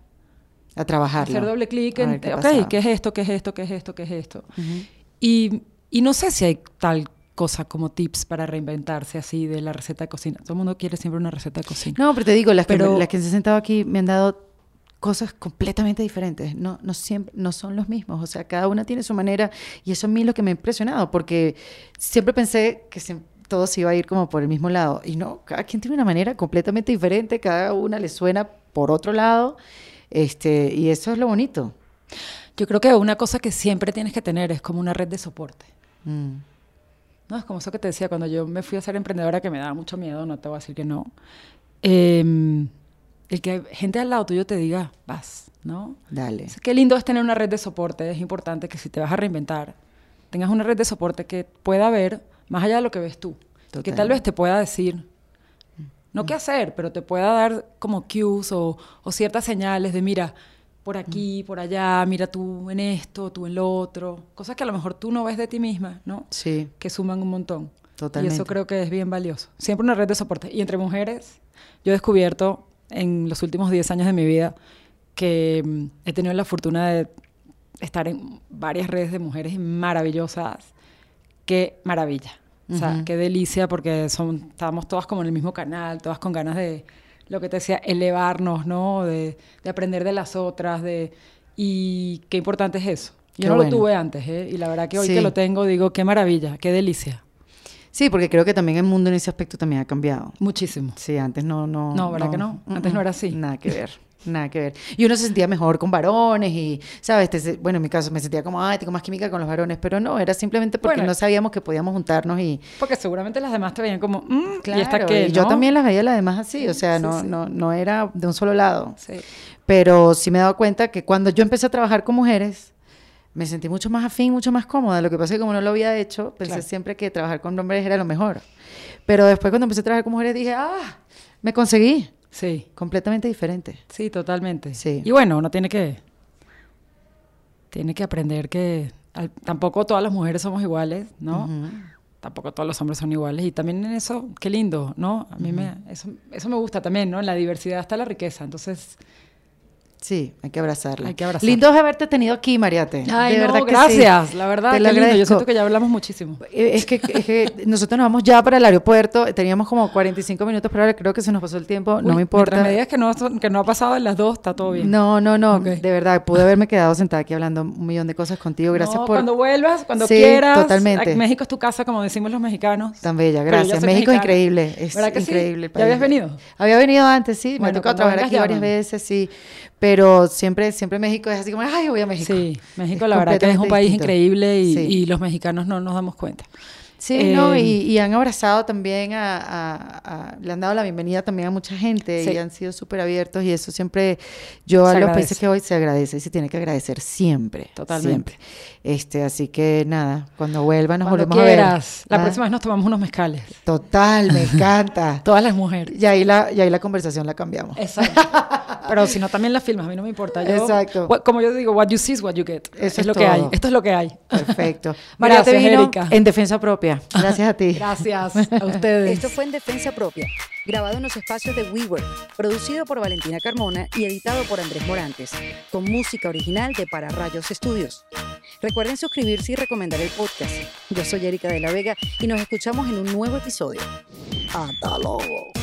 A trabajarlo. hacer doble clic en, qué ok, pasaba. ¿qué es esto? ¿Qué es esto? ¿Qué es esto? ¿Qué es esto? y, y no sé si hay tal cosa como tips para reinventarse así de la receta de cocina. Todo el mundo quiere siempre una receta de cocina. No, pero te digo, las, Pero- que, las que se han sentado aquí me han dado cosas completamente diferentes. No, no, siempre, no son los mismos. O sea, cada una tiene su manera y eso a mí es lo que me ha impresionado porque siempre pensé que se- todo se iba a ir como por el mismo lado. Y no, cada quien tiene una manera completamente diferente, cada una le suena por otro lado. Este, y eso es lo bonito. Yo creo que una cosa que siempre tienes que tener es como una red de soporte. Mm. No, es como eso que te decía, cuando yo me fui a ser emprendedora, que me daba mucho miedo, no te voy a decir que no. eh, el que gente al lado tuyo te diga, vas, ¿no? Dale. Es- Qué lindo es tener una red de soporte. Es importante que si te vas a reinventar, tengas una red de soporte que pueda ver más allá de lo que ves tú. Y que tal vez te pueda decir, no qué hacer, pero te pueda dar como cues o, o ciertas señales de, mira, por aquí, por allá, mira tú en esto, tú en lo otro. Cosas que a lo mejor tú no ves de ti misma, ¿no? Sí, que suman un montón. Y Totalmente. eso creo que es bien valioso. Siempre una red de soporte. Y entre mujeres, yo he descubierto en los últimos 10 años de mi vida que mm, he tenido la fortuna de estar en varias redes de mujeres maravillosas. Qué maravilla. O sea, qué delicia porque son, estábamos todas como en el mismo canal, todas con ganas de, lo que te decía, elevarnos, ¿no? De, de aprender de las otras, de... Y qué importante es eso. Yo Qué no bueno. lo tuve antes, ¿eh? Y la verdad que hoy Sí. que lo tengo, digo, qué maravilla, qué delicia. Sí, porque creo que también el mundo en ese aspecto también ha cambiado. Muchísimo. Sí, antes no, no. No, ¿verdad que no? Antes no era así. Nada que ver, nada que ver. Y uno se sentía mejor con varones y, ¿sabes? Te bueno, en mi caso me sentía como, ay, tengo más química con los varones, pero no, era simplemente porque Bueno. no sabíamos que podíamos juntarnos y. Porque seguramente las demás te veían como, mm, Claro, ¿y esta qué? y yo no? también las veía las demás así, o sea, Sí, no, sí. no, no era de un solo lado. Sí. Pero sí me he dado cuenta que cuando yo empecé a trabajar con mujeres, me sentí mucho más afín, mucho más cómoda. Lo que pasa es que como no lo había hecho, pensé Claro. siempre que trabajar con hombres era lo mejor. Pero después cuando empecé a trabajar con mujeres dije, ah, me conseguí. Sí, Completamente diferente. sí, totalmente. Sí. Y bueno, uno tiene que, tiene que aprender que al- tampoco todas las mujeres somos iguales, ¿no? Tampoco todos los hombres son iguales. Y también en eso, qué lindo, ¿no? A mí me, eso, eso me gusta también, ¿no? En la diversidad está la riqueza. Entonces, Sí, hay que abrazarla. Hay que abrazarla. Lindo es haberte tenido aquí, Mariate. ay, de no, verdad que gracias. sí. La verdad, Te lo lindo. Yo siento que ya hablamos muchísimo. Eh, Es que, es que nosotros nos vamos ya para el aeropuerto. Teníamos como 45 minutos, pero ahora creo que se nos pasó el tiempo. no me importa. Mientras me digas que no, son- que no ha pasado en las dos, está todo bien. No, no, no. De verdad, pude haberme quedado sentada aquí hablando un millón de cosas contigo. Gracias No, por Cuando vuelvas, cuando Sí, quieras. totalmente. México es tu casa, como decimos los mexicanos. tan bella. Gracias. México es increíble. Es ¿Verdad que sí? increíble. ¿Ya habías venido? Había venido antes, sí. me ha tocado trabajar aquí varias veces, sí. Pero siempre, siempre México es así como, ay, voy a México. Sí, México Es la verdad que es un país distinto. increíble y, Sí. y los mexicanos no nos damos cuenta. Sí, no, Eh, y, y han abrazado también a, a- a- le han dado la bienvenida también a mucha gente Sí. y han sido súper abiertos y eso siempre, yo Se a los países que voy se agradece y se tiene que agradecer siempre. Totalmente. Siempre. Este, así que nada, cuando vuelvan nos Cuando volvemos quieras. a ver. La Ah, próxima vez nos tomamos unos mezcales. Total, me encanta. Todas las mujeres. y ahí la, y ahí la conversación la cambiamos. Exacto. Pero si no, también las filmas, a mí no me importa. Yo, Exacto. What- como yo digo, what you see is what you get. Eso es, es lo que hay. Esto es lo que hay. Perfecto. María te Gracias, vino Erika. en defensa propia. Gracias a ti. Gracias a ustedes. Esto fue en Defensa Propia, grabado en los espacios de WeWork, producido por Valentina Carmona y editado por Andrés Morantes, con música original de Para Rayos Estudios. Recuerden suscribirse y recomendar el podcast. Yo soy Erika de la Vega y nos escuchamos en un nuevo episodio. ¡Hasta luego!